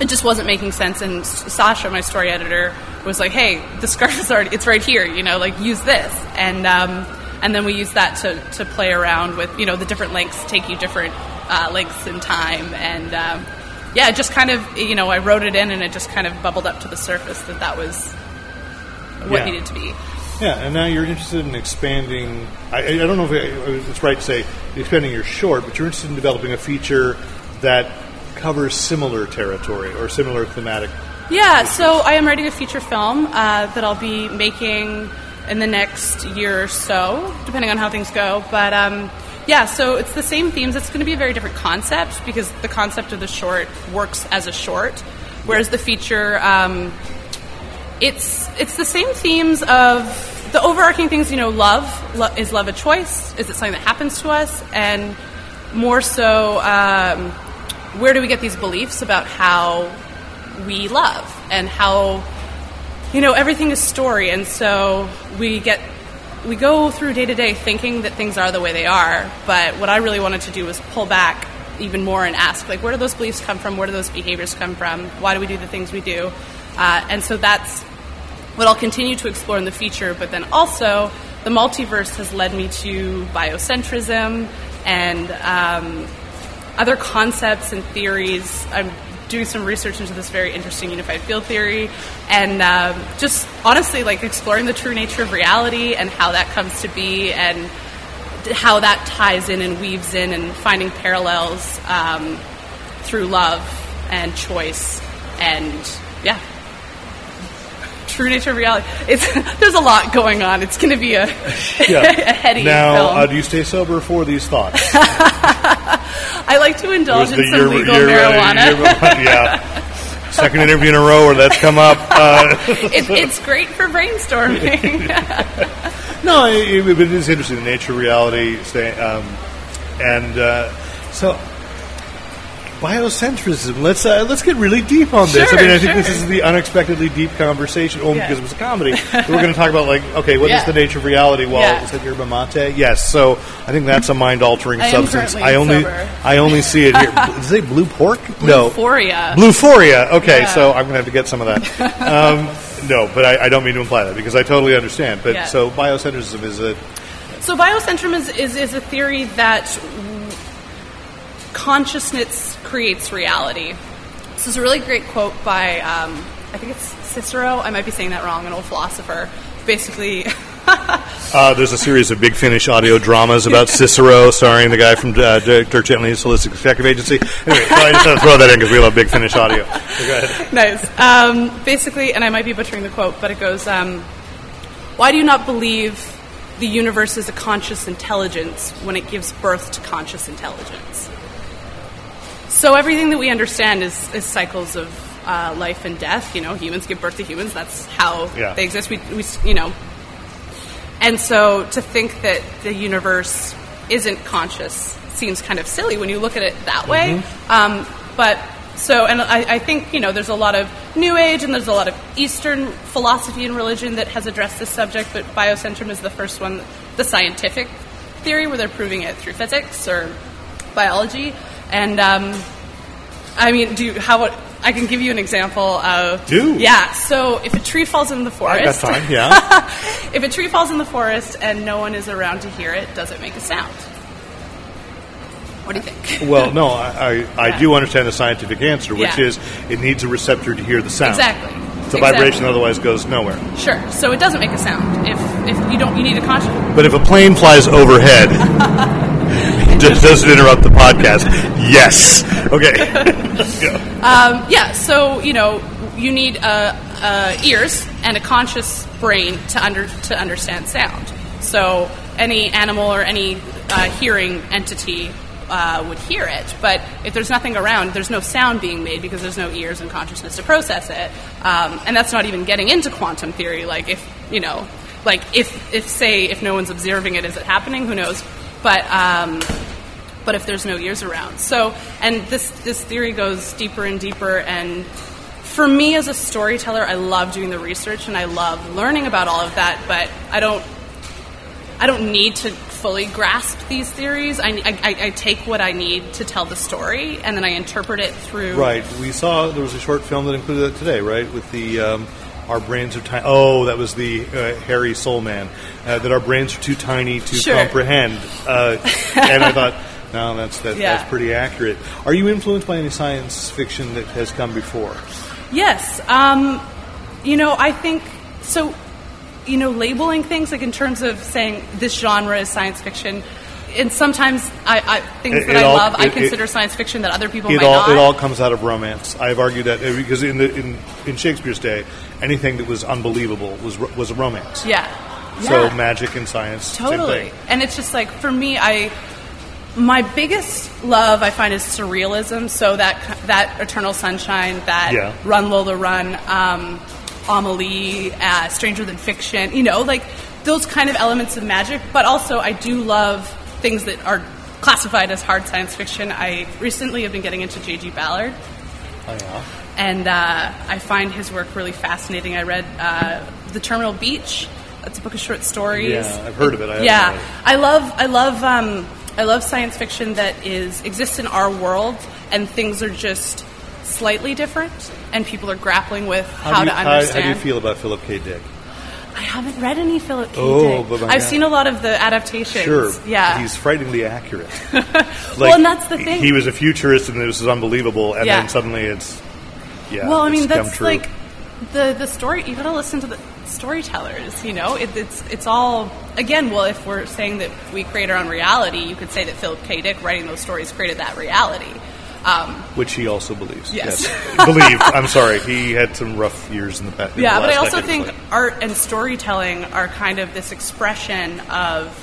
it just wasn't making sense. And Sasha, my story editor, was like, "Hey, the scarf is already it's right here. You know, like use this." And um, and then we used that to to play around with you know the different lengths take you different uh, lengths in time, and um, yeah, just kind of you know I wrote it in, and it just kind of bubbled up to the surface that that was what Yeah. needed to be. Yeah, and now you're interested in expanding. I, I don't know if it's right to say expanding your short, but you're interested in developing a feature that covers similar territory or similar thematic. Yeah, so I am writing a feature film uh, that I'll be making in the next year or so, depending on how things go. But um, yeah, so it's the same themes. It's going to be a very different concept because the concept of the short works as a short, whereas the feature, um, it's it's the same themes of the overarching things. You know, love Lo- is love a choice? Is it something that happens to us? And more so, um, where do we get these beliefs about how we love and how you know everything is story and so we get we go through day to day thinking that things are the way they are but what i really wanted to do was pull back even more and ask like where do those beliefs come from where do those behaviors come from why do we do the things we do uh, and so that's what I'll continue to explore in the future, but then also the multiverse has led me to biocentrism and um, other concepts and theories. I'm doing some research into this very interesting unified field theory, and um, just honestly, like exploring the true nature of reality and how that comes to be, and how that ties in and weaves in, and finding parallels um, through love and choice, and yeah, true nature of reality. It's [laughs] there's a lot going on. It's going to be a, [laughs] [laughs] a heady now, film. uh, do you stay sober for these thoughts? I like to indulge in some legal marijuana. yeah. Second interview in a row where that's come up. Uh, it, it's great for brainstorming. No, it, it is interesting. The nature of reality, stay, um, and uh, so biocentrism. Let's uh, let's get really deep on this. Sure, I mean, I think sure. this is the unexpectedly deep conversation, only Yeah. because it was a comedy. [laughs] We're going to talk about like, okay, what is Yeah. the nature of reality? Well, Yeah. is that yerba mate? Yes. So I think that's a mind-altering substance. I only sober. I only see it here. [laughs] Did it say blue pork? No. Bluephoria. Bluephoria. Okay, Yeah. so I'm going to have to get some of that. Um, [laughs] no, but I, I don't mean to imply that because I totally understand. But so biocentrism is a So biocentrism is, is, is a theory that consciousness creates reality. This is a really great quote by, um, I think it's Cicero. I might be saying that wrong, an old philosopher. Basically, [laughs] Uh, there's a series of big Finish audio dramas about [laughs] Cicero, starring the guy from uh, Dirk Gently's Holistic Executive Agency. Anyway, so I just had to throw that in because we love big Finish audio. So go ahead. nice. Um, basically, and I might be butchering the quote, but it goes, um, Why do you not believe the universe is a conscious intelligence when it gives birth to conscious intelligence? So everything that we understand is, is cycles of uh, life and death. You know, humans give birth to humans. That's how Yeah. they exist. We, we, you know, and so to think that the universe isn't conscious seems kind of silly when you look at it that way. Um, but so, and I, I think you know, there's a lot of New Age and there's a lot of Eastern philosophy and religion that has addressed this subject. But biocentrism is the first one, the scientific theory, where they're proving it through physics or biology. And um, I mean, do you, how I can give you an example of. Do. Yeah. So if a tree falls in the I got forest, time, yeah. [laughs] if a tree falls in the forest and no one is around to hear it, does it make a sound? What do you think? well, no, I, I, I do understand the scientific answer, which Yeah. is it needs a receptor to hear the sound. Exactly. A Exactly. vibration, otherwise goes nowhere. Sure. So it doesn't make a sound. If if you don't, you need a conscious. But if a plane flies overhead, [laughs] [laughs] it doesn't interrupt the podcast. Yes. Okay. [laughs] Um, yeah. So you know, you need uh, uh, ears and a conscious brain to under to understand sound. So any animal or any uh, hearing entity uh, would hear it, but if there's nothing around, there's no sound being made because there's no ears and consciousness to process it. Um, and that's not even getting into quantum theory. Like if you know, like if if say if no one's observing it, is it happening? Who knows? But um, but if there's no ears around. So, and this this theory goes deeper and deeper. And for me as a storyteller, I love doing the research and I love learning about all of that. But I don't I don't need to fully grasp these theories. I, I, I- take what I need to tell the story, and then I interpret it through. right. We saw there was a short film that included that today, right? With the um, our brains are tiny. Oh, that was the uh, Harry Soul Man. Uh, that our brains are too tiny to Sure. comprehend. Uh, and I thought, no, that's that, Yeah. that's pretty accurate. Are you influenced by any science fiction that has come before? Yes. Um, you know, I think so. You know, labeling things like in terms of saying this genre is science fiction, and sometimes I, I things It- that it I all- love I it- it- consider science fiction that other people it might all not. it all comes out of romance. I've argued that because in the in, in Shakespeare's day, anything that was unbelievable was was a romance. yeah. So Yeah. magic and science, Totally. And it's just like for me, I my biggest love I find is surrealism. So that that Eternal Sunshine, that Yeah. Run Lola Run, um, Amelie, uh, Stranger Than Fiction. You know, like those kind of elements of magic. But also, I do love things that are classified as hard science fiction. I recently have been getting into J.G. Ballard Oh, yeah. and uh, I find his work really fascinating. I read uh, The Terminal Beach. That's a book of short stories. Yeah, I've heard of it. I yeah. I love, I love, um, I love science fiction that is exists in our world, and things are just slightly different, and people are grappling with how, do you, to how- understand. How, do you feel about Philip K. Dick? I haven't read any Philip K. Oh, Dick. but I've God. seen a lot of the adaptations. Sure. Yeah. He's frighteningly accurate. [laughs] Well, and that's the thing. He was a futurist, and this is unbelievable, and Yeah. then suddenly it's yeah. well, I mean, that's like the the story. You got to listen to the storytellers. You know, it, it's it's all again. Well, if we're saying that we create our own reality, you could say that Philip K. Dick writing those stories created that reality. Um, which he also believes. Yes. [laughs] believe. I'm sorry, he had some rough years in the past. yeah, the but I also think art and storytelling are kind of this expression of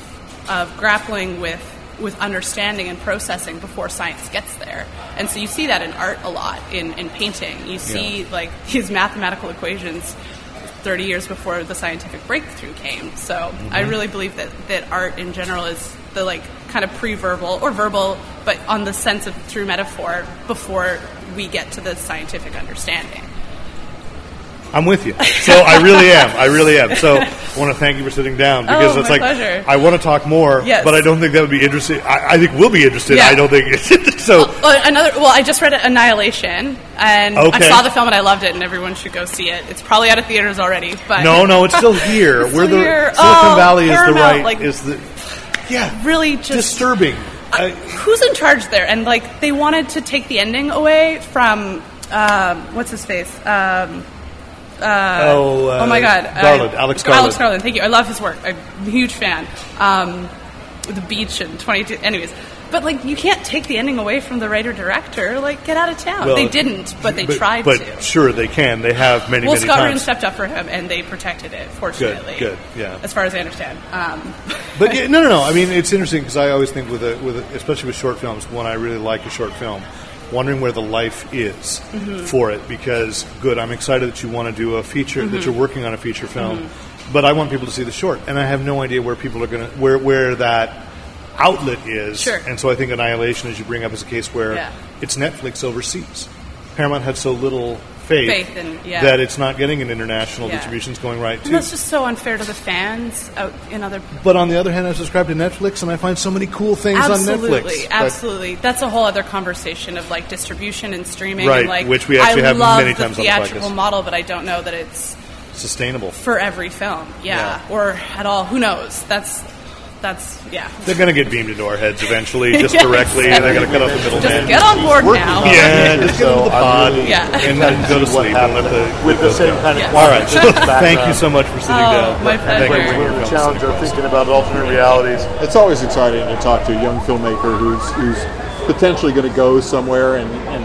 of grappling with with understanding and processing before science gets there. And so you see that in art a lot in, in painting. You see like these mathematical equations 30 years before the scientific breakthrough came. So I Mhm. really believe that, that art in general is the like kind of pre-verbal or verbal, but on the sense of through metaphor before we get to the scientific understanding. I'm with you. So I really am. I really am. So [laughs] I want to thank you for sitting down because Oh, it's like pleasure. I want to talk more, Yes. but I don't think that would be interesting. I, I think we'll be interested. Yeah. I don't think [laughs] so. Well, another. Well, I just read Annihilation, and Okay. I saw the film and I loved it, and everyone should go see it. It's probably out of theaters already, but no, no, it's still here. [laughs] It's We're still the here. Silicon Oh, Valley is the right like- is the yeah really just disturbing. I, who's in charge there? And like they wanted to take the ending away from um, what's his face. Um, uh, Oh, uh, my God, Garland, Uh, Alex Garland. Alex Garland. Thank you. I love his work. I'm a huge fan. Um, the beach and 22. Anyways, but like you can't take the ending away from the writer director. Like get out of town. Well, they didn't, but they tried but to. sure they can. They have many, well, many Scott Rudin stepped up for him, and they protected it. Fortunately, good, yeah. As far as I understand, um, But yeah, [laughs] no, no, no. I mean, it's interesting because I always think with a, with a, especially with short films, when I really like a short film, wondering where the life is Mhm. for it. Because good, I'm excited that you want to do a feature, that Mhm. you're working on a feature film, Mhm. but I want people to see the short, and I have no idea where people are going to where where that outlet is. Sure. And so I think Annihilation, as you bring up, is a case where Yeah. it's Netflix overseas. Paramount had so little faith, Faith in- yeah. that it's not getting an international Yeah. distribution. It's going right And that's just so unfair to the fans out in other. But on the other hand, I subscribe to Netflix, and I find so many cool things absolutely, on Netflix. Absolutely, absolutely. That's a whole other conversation of like distribution and streaming, Right, and like which we actually I have love many the times on the theatrical model, but I don't know that it's sustainable. for every film. Yeah, or at all. Who knows? That's that's yeah. They're going to get beamed into our heads eventually, [laughs] just Yes. directly. and They're going to cut off the middleman. Just get on board now. Yeah, just get So into the pod really Yeah. and then go to sleep and let the with the same go. kind of Yes. All right. [laughs] Thank you so much for sitting Oh, down. my And thank you pleasure. for the challenge of thinking about alternate realities. It's always exciting to talk to a young filmmaker who's who's potentially going to go somewhere, and, and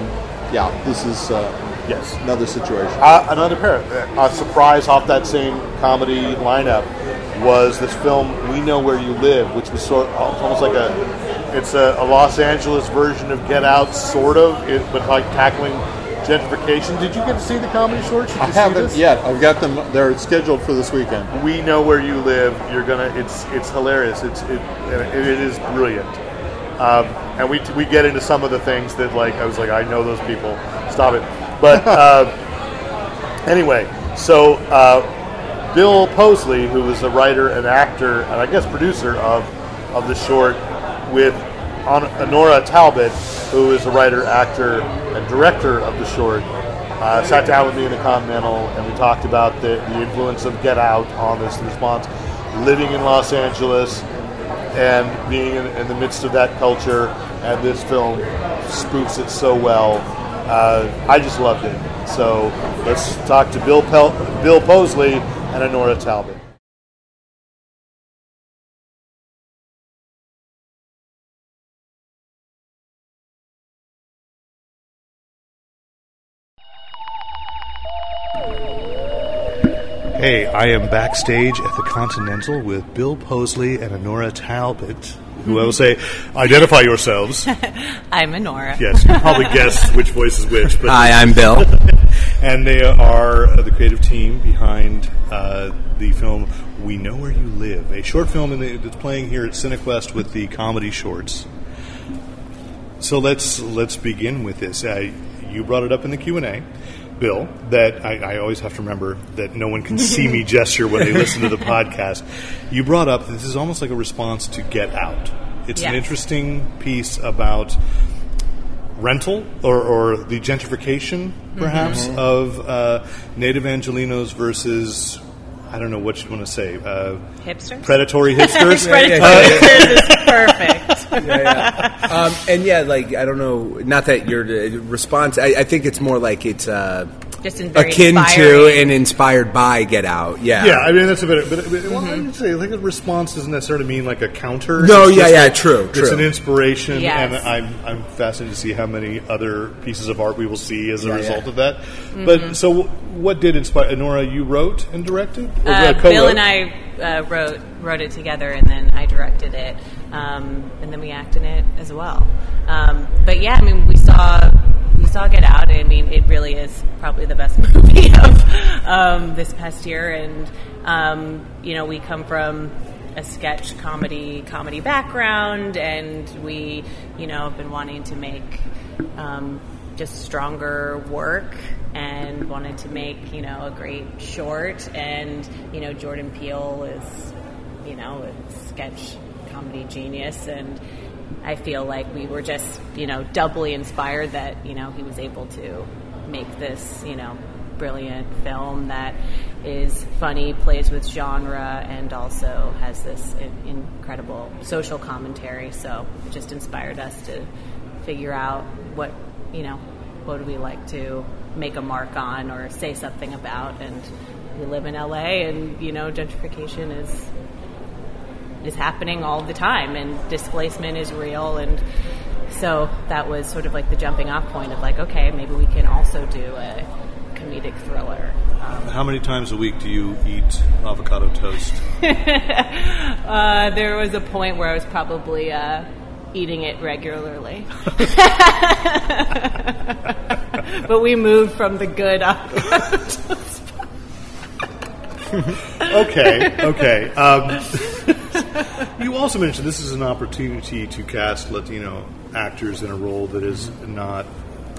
yeah, this is uh, Yes. another situation. Uh, another pair. A surprise off that same comedy lineup was this film "We Know Where You Live," which was sort of, almost like a it's a, a Los Angeles version of Get Out, sort of, it, but like tackling gentrification. Did you get to see the comedy shorts? I haven't yet. I've got them. They're scheduled for this weekend. We know where you live. You're gonna. It's it's hilarious. It's it it, it is brilliant. Um, and we we get into some of the things that like I was like I know those people. Stop it. But uh, anyway, so uh, Bill Posley, who was a writer and actor and I guess producer of of the short, with Hon- Honora Talbot, who is a writer, actor, and director of the short, uh, sat down with me in the Continental and we talked about the, the influence of Get Out on this response, living in Los Angeles and being in, in the midst of that culture. And this film spoofs it so well. Uh, I just loved it. So let's talk to Bill Pel- Bill Posley and Honora Talbot. Hey, I am backstage at the Continental with Bill Posley and Honora Talbot, who I will say, identify yourselves. [laughs] I'm Honora. Yes, you can probably guess [laughs] which voice is which. But Hi, I'm Bill. [laughs] and they are uh, the creative team behind uh, the film "We Know Where You Live," a short film in the, that's playing here at Cinequest with the comedy shorts. So let's let's begin with this. Uh, you brought it up in the Q and A, Bill. That I, I always have to remember that no one can see me [laughs] gesture when they listen to the podcast. You brought up this is almost like a response to Get Out. It's an interesting piece about rental or, or the gentrification, perhaps, Mhm. of uh, native Angelinos versus. I don't know what you want to say. Uh, Hipsters? Predatory [laughs] hipsters? Predatory hipsters is [laughs] perfect. Yeah, yeah. Um, and yeah, like I don't know, not that your uh, response. I, I think it's more like it's uh, Just in very akin to and inspired by Get Out. Yeah, Yeah, I mean that's a bit. But, but well, I would say like a response doesn't necessarily mean like a counter. No, It's yeah, yeah, like- true, It's true. an inspiration, Yes. and I'm I'm fascinated to see how many other pieces of art we will see as a Yeah, result yeah. of that. Mhm. But so, what did inspire Nora? You wrote and directed, or Uh. Bill and I uh, wrote wrote it together, and then I directed it, um, and then we act in it as well. Um, but yeah, I mean, we saw we saw Get Out. I mean, it really is probably the best [laughs] movie of um, this past year, and um, you know, we come from a sketch comedy comedy background, and we you know have been wanting to make um, just stronger work and wanted to make you know a great short and you know Jordan Peele is you know a sketch comedy genius and I feel like we were just you know doubly inspired that you know he was able to make this you know brilliant film that is funny plays with genre and also has this incredible social commentary. So it just inspired us to figure out what you know what do we like to make a mark on or say something about. And we live in LA and you know gentrification is is happening all the time and displacement is real and so that was sort of like the jumping off point of like okay maybe we can also do a comedic thriller um, How many times a week do you eat avocado toast? [laughs] uh, there was a point where I was probably uh, eating it regularly. [laughs] [laughs] but we moved from the good up. [laughs] okay, okay. Um, [laughs] you also mentioned this is an opportunity to cast Latino actors in a role that is not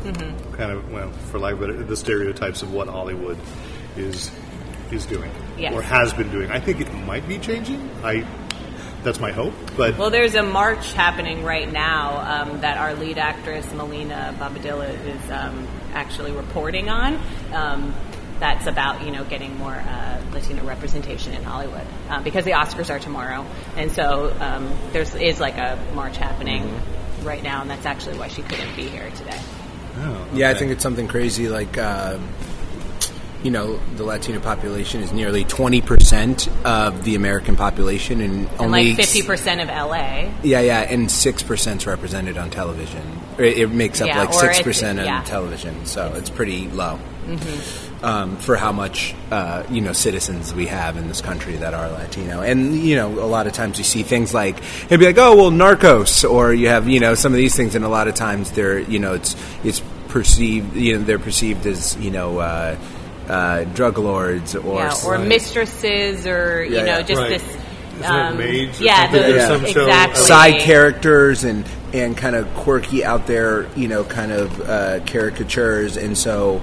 Mhm. kind of well, for lack of better, the stereotypes of what Hollywood is is doing Yes. or has been doing. I think it might be changing. I that's my hope, but Well, there's a march happening right now um, that our lead actress Melina Babadilla is um, actually reporting on. Um, that's about you know getting more uh, Latino representation in Hollywood uh, because the Oscars are tomorrow, and so um, there's is like a march happening Mm-hmm. right now, and that's actually why she couldn't be here today. Oh, Yeah, I think it's something crazy. Like, uh, you know, the Latino population is nearly twenty percent of the American population, and, And only like fifty percent of LA. Yeah, yeah, and six percent is represented on television. It, it makes up Yeah, like 6% on yeah. television, so it's pretty low Mhm. Um, for how much uh, you know citizens we have in this country that are Latino. And you know, a lot of times you see things like it'd be like, oh well, Narcos, or you have you know some of these things, and a lot of times they're you know it's it's perceived you know they're perceived as you know. Uh, uh, drug lords or yeah, or slut- mistresses, or you Yeah, know, yeah. just Right. this. Um, maids or yeah, something? the, There's some show- exactly. side characters and and kind of quirky out there, you know, kind of uh, caricatures. And so,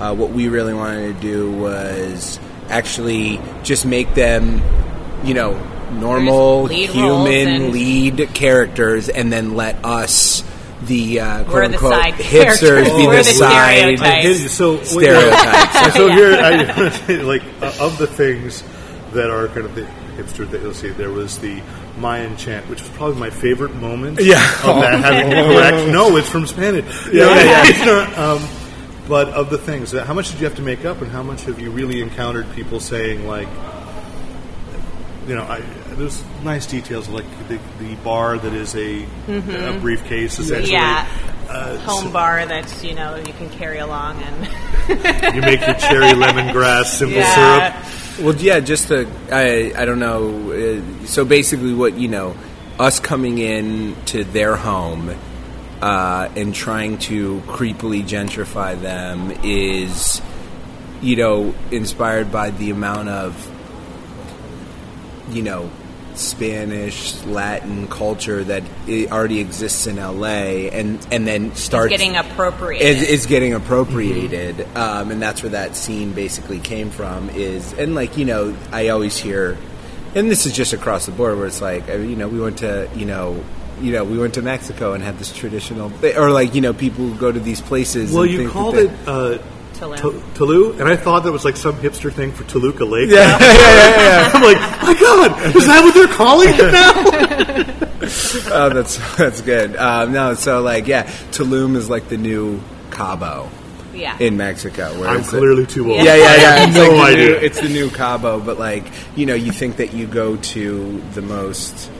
uh, what we really wanted to do was actually just make them, you know, normal Lead human lead characters, and then let us. The uh, quote We're the unquote side hipsters characters. be We're the, the side stereotypes. I did, so wait, stereotypes. so [laughs] here, I, [laughs] like uh, of the things that are kind of the hipster that you'll see, there was the Mayan chant, which was probably my favorite moment. Yeah. of that having the correct. No, it's from Spanish. Yeah, No, yeah, it's [laughs] not, um, but of the things, uh, how much did you have to make up, and how much have you really encountered people saying like, you know, I, there's nice details like the, the bar that is a, Mhm. a briefcase essentially. Yeah, Uh, home so- bar that you know you can carry along and [laughs] You make your cherry lemongrass [laughs] simple Yeah. syrup. Well, yeah, just to, I, I don't know. Uh, so basically, what, you know, us coming in to their home uh, and trying to creepily gentrify them is, you know, inspired by the amount of, you know, Spanish, Latin culture that already exists in LA, and and then starts getting appropriated. Is, is getting appropriated, um, and that's where that scene basically came from. Is and like you know, I always hear, and this is just across the board where it's like you know, we went to you know. You know, we went to Mexico and had this traditional, or like you know, people who go to these places. Well, and you think called it uh, Tulum. Tu- Tulu, and I thought that was like some hipster thing for Toluca Lake. [laughs] Yeah, yeah, yeah, yeah. I'm like, my God, is that what they're calling it now? [laughs] oh, that's that's good. Um, no, so like, yeah, Tulum is like the new Cabo. Yeah. In Mexico, where I'm it's the- clearly too old. Yeah, yeah, yeah. It's [laughs] No like the idea. New, it's the new Cabo, but like you know, you think that you go to the most,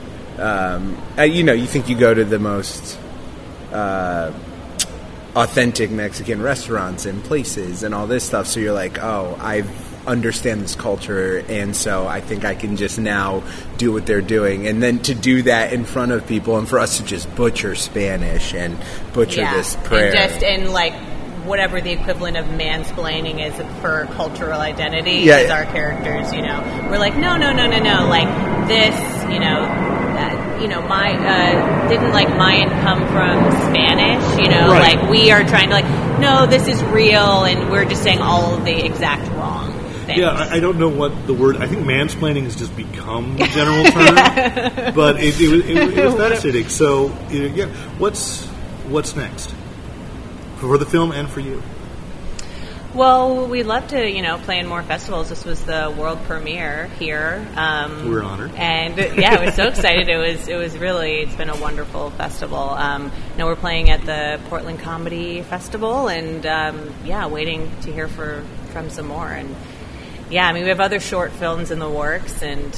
um, uh, you know, you think you go to the most. Uh, authentic Mexican restaurants and places and all this stuff. So you're like, oh, I understand this culture, and so I think I can just now do what they're doing. And then to do that in front of people, and for us to just butcher Spanish and butcher yeah, this prayer. and just in like whatever the equivalent of mansplaining is for cultural identity Yeah, as our characters. You know, we're like, no, no, no, no, no. Like this, you know. You know, my uh, didn't like Mayan come from Spanish. You know, Right. like we are trying to like, no, this is real, and we're just saying all of the exact wrong things. Yeah, I, I don't know what the word. I think mansplaining has just become the [laughs] general term, but it, it, was- it, it was [laughs] fascinating. So, yeah, what's what's next for the film and for you? Well, we'd love to, you know, play in more festivals. This was the world premiere here. Um, We're honored. and yeah, I was so excited. It was, it was really, it's been a wonderful festival. Um, now we're playing at the Portland Comedy Festival, and um, yeah, waiting to hear for from some more. And yeah, I mean, we have other short films in the works, and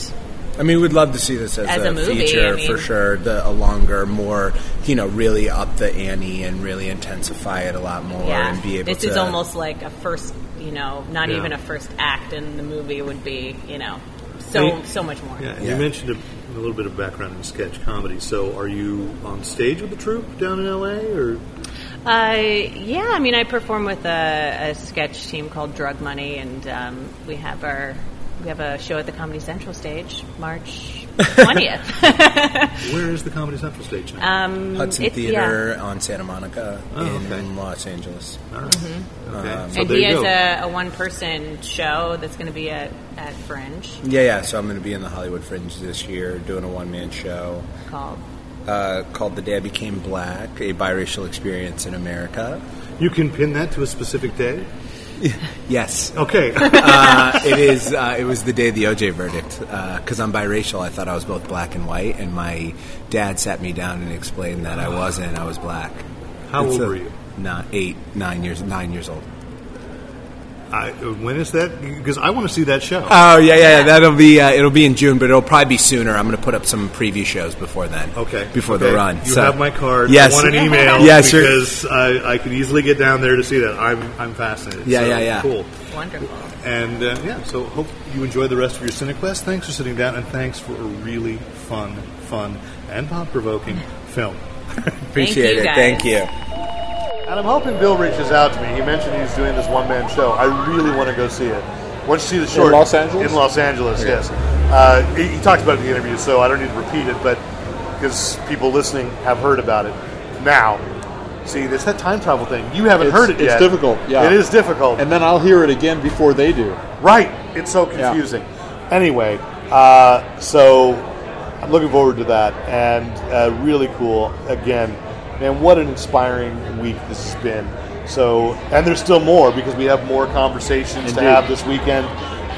I mean, we'd love to see this as, As a, a movie, feature I mean- for sure. The a longer, more you know, really up the ante and really intensify it a lot more yeah, and be able this to. is almost like a first, you know, not Yeah. even a first act in the movie would be, you know, so And you- so much more. Yeah, and you mentioned a, a little bit of background in sketch comedy. So, are you on stage with the troupe down in LA, or Uh, yeah, I mean, I perform with a, a sketch team called Drug Money, and um, we have our we have a show at the Comedy Central stage March [laughs] 20th. [laughs] Where is the Comedy Central stage now? Um, Hudson it's- Theater on Santa Monica Oh, in okay. Los Angeles. Mhm. Um, and he has a, a one-person show that's going to be at, at Fringe Yeah, yeah. So I'm going to be in the Hollywood Fringe this year, doing a one man show called. uh, called "The Day I Became Black: A Biracial Experience in America." You can pin that to a specific day. [laughs] Yes. Okay. [laughs] uh, it is. Uh, it was the day of the OJ verdict. Because I'm biracial, I thought I was both black and white, and my dad sat me down and explained that I wasn't. I was black. How And old so- were you? Not eight, nine years, nine years old. I, when is that? Because I want to see that show. Oh yeah, yeah. That'll be. Uh, it'll be in June, but it'll probably be sooner. I'm going to put up some preview shows before then. Okay. Before Okay. the run. You So- have my card. Yes. I want an email. [laughs] Yes, because I, I could easily get down there to see that. I'm I'm fascinated. Yeah, So, yeah, yeah. Cool. Wonderful. And uh, yeah, so hope you enjoy the rest of your Cinequest. Thanks for sitting down, and thanks for a really fun, fun, and thought provoking [laughs] film. Appreciate it. Thank you. And I'm hoping Bill reaches out to me. He mentioned he's doing this one man show. I really want to go see it. Once you see the short In Los Angeles? in Los Angeles, Okay. yes. Uh, he, he talked about it in the interview, so I don't need to repeat it. But because people listening have heard about it now. See, there's that time travel thing. You haven't It's- heard it it's yet. difficult, yeah. it is difficult. And then I'll hear it again before they do. Right. It's so confusing. Anyway, uh, so I'm looking forward to that and uh, really cool. Again, man, what an inspiring week this has been. So, and there's still more because we have more conversations to have this weekend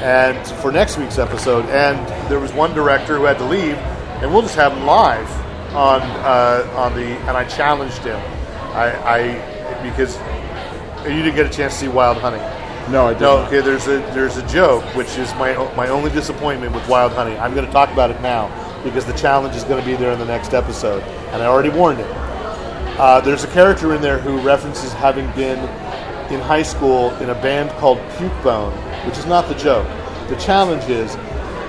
and for next week's episode. And there was one director who had to leave, and we'll just have him live on uh, on the. And I challenged him. I, I because you didn't get a chance to see Wild Honey. No, I did No, okay. There's a there's a joke, which is my my only disappointment with Wild Honey. I'm going to talk about it now because the challenge is going to be there in the next episode, and I already warned it. Uh, there's a character in there who references having been in high school in a band called Puke Bone, which is not the joke. The challenge is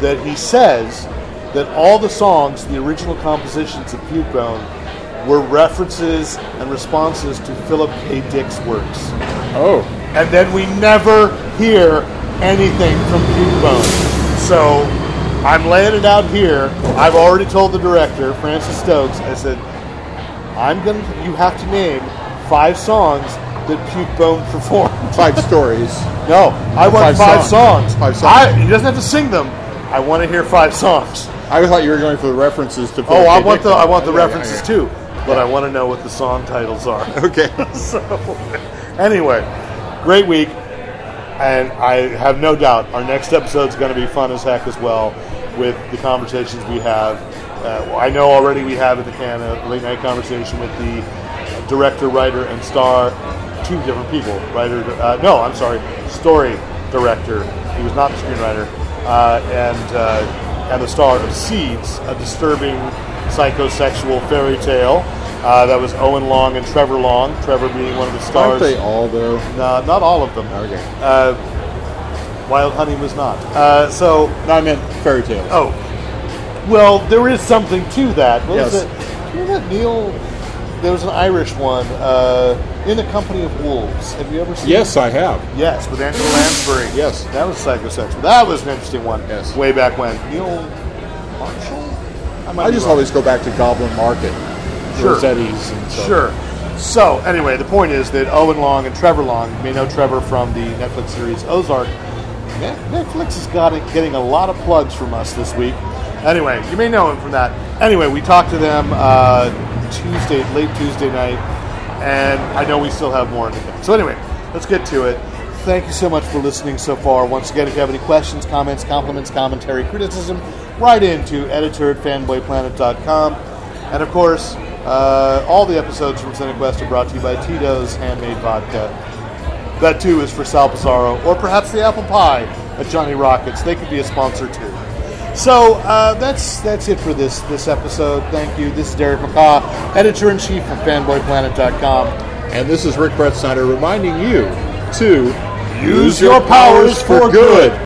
that he says that all the songs, the original compositions of Puke Bone, were references and responses to Philip K. Dick's works. Oh. And then we never hear anything from Puke Bone. So I'm laying it out here. I've already told the director, Francis Stokes, I said, I'm gonna you have to name five songs that Puke Bone performed. [laughs] Five stories. No, I want Five five, songs. songs. Five songs. I, he doesn't have to sing them. I want to hear five songs. I thought you were going for the references to. Oh, Philip I K. want the Dick. I want the Yeah, yeah, references yeah. too, but I want to know what the song titles are. [laughs] Okay. [laughs] so, anyway, great week, and I have no doubt our next episode is going to be fun as heck as well with the conversations we have. Uh, I know already we have in the can a late night conversation with the director, writer, and star, two different people. Writer, uh, no, I'm sorry, story director. He was not the screenwriter, uh, and uh, and the star of Seeds, a disturbing psychosexual fairy tale. Uh, that was Owen Long and Trevor Long. Trevor being one of the stars. Aren't they all though? No, not all of them. Okay. Uh, Wild Honey was not. Uh, so No, I meant fairy tale. Oh, well, there is something to that. What was it? You remember that Neil? There was an Irish one, uh, In the Company of Wolves. Have you ever seen? Yes, it? I have. Yes, with Angela Lansbury. Yes, that was psychosexual. That was an interesting one. Yes, way back when. Neil Marshall. might I just wrong. always go back to Goblin Market, Sure. Rossetti's, and so. Sure. So, anyway, the point is that Owen Long and Trevor Long, you may know Trevor from the Netflix series Ozark. Netflix is got it, getting a lot of plugs from us this week. Anyway, you may know him from that. Anyway, we talked to them uh, Tuesday, late Tuesday night, and I know we still have more in the can. So, anyway, let's get to it. Thank you so much for listening so far. Once again, if you have any questions, comments, compliments, commentary, criticism, write into editor at fanboyplanet.com. And of course, uh, all the episodes from Cinequest are brought to you by Tito's Handmade Vodka. That too is for Sal Pizarro, or perhaps the apple pie at Johnny Rockets. They could be a sponsor too. So uh, that's that's it for this this episode. Thank you. This is Derek McCaw, editor in chief of FanboyPlanet.com. And this is Rick Bretschneider reminding you to Use your powers for good. And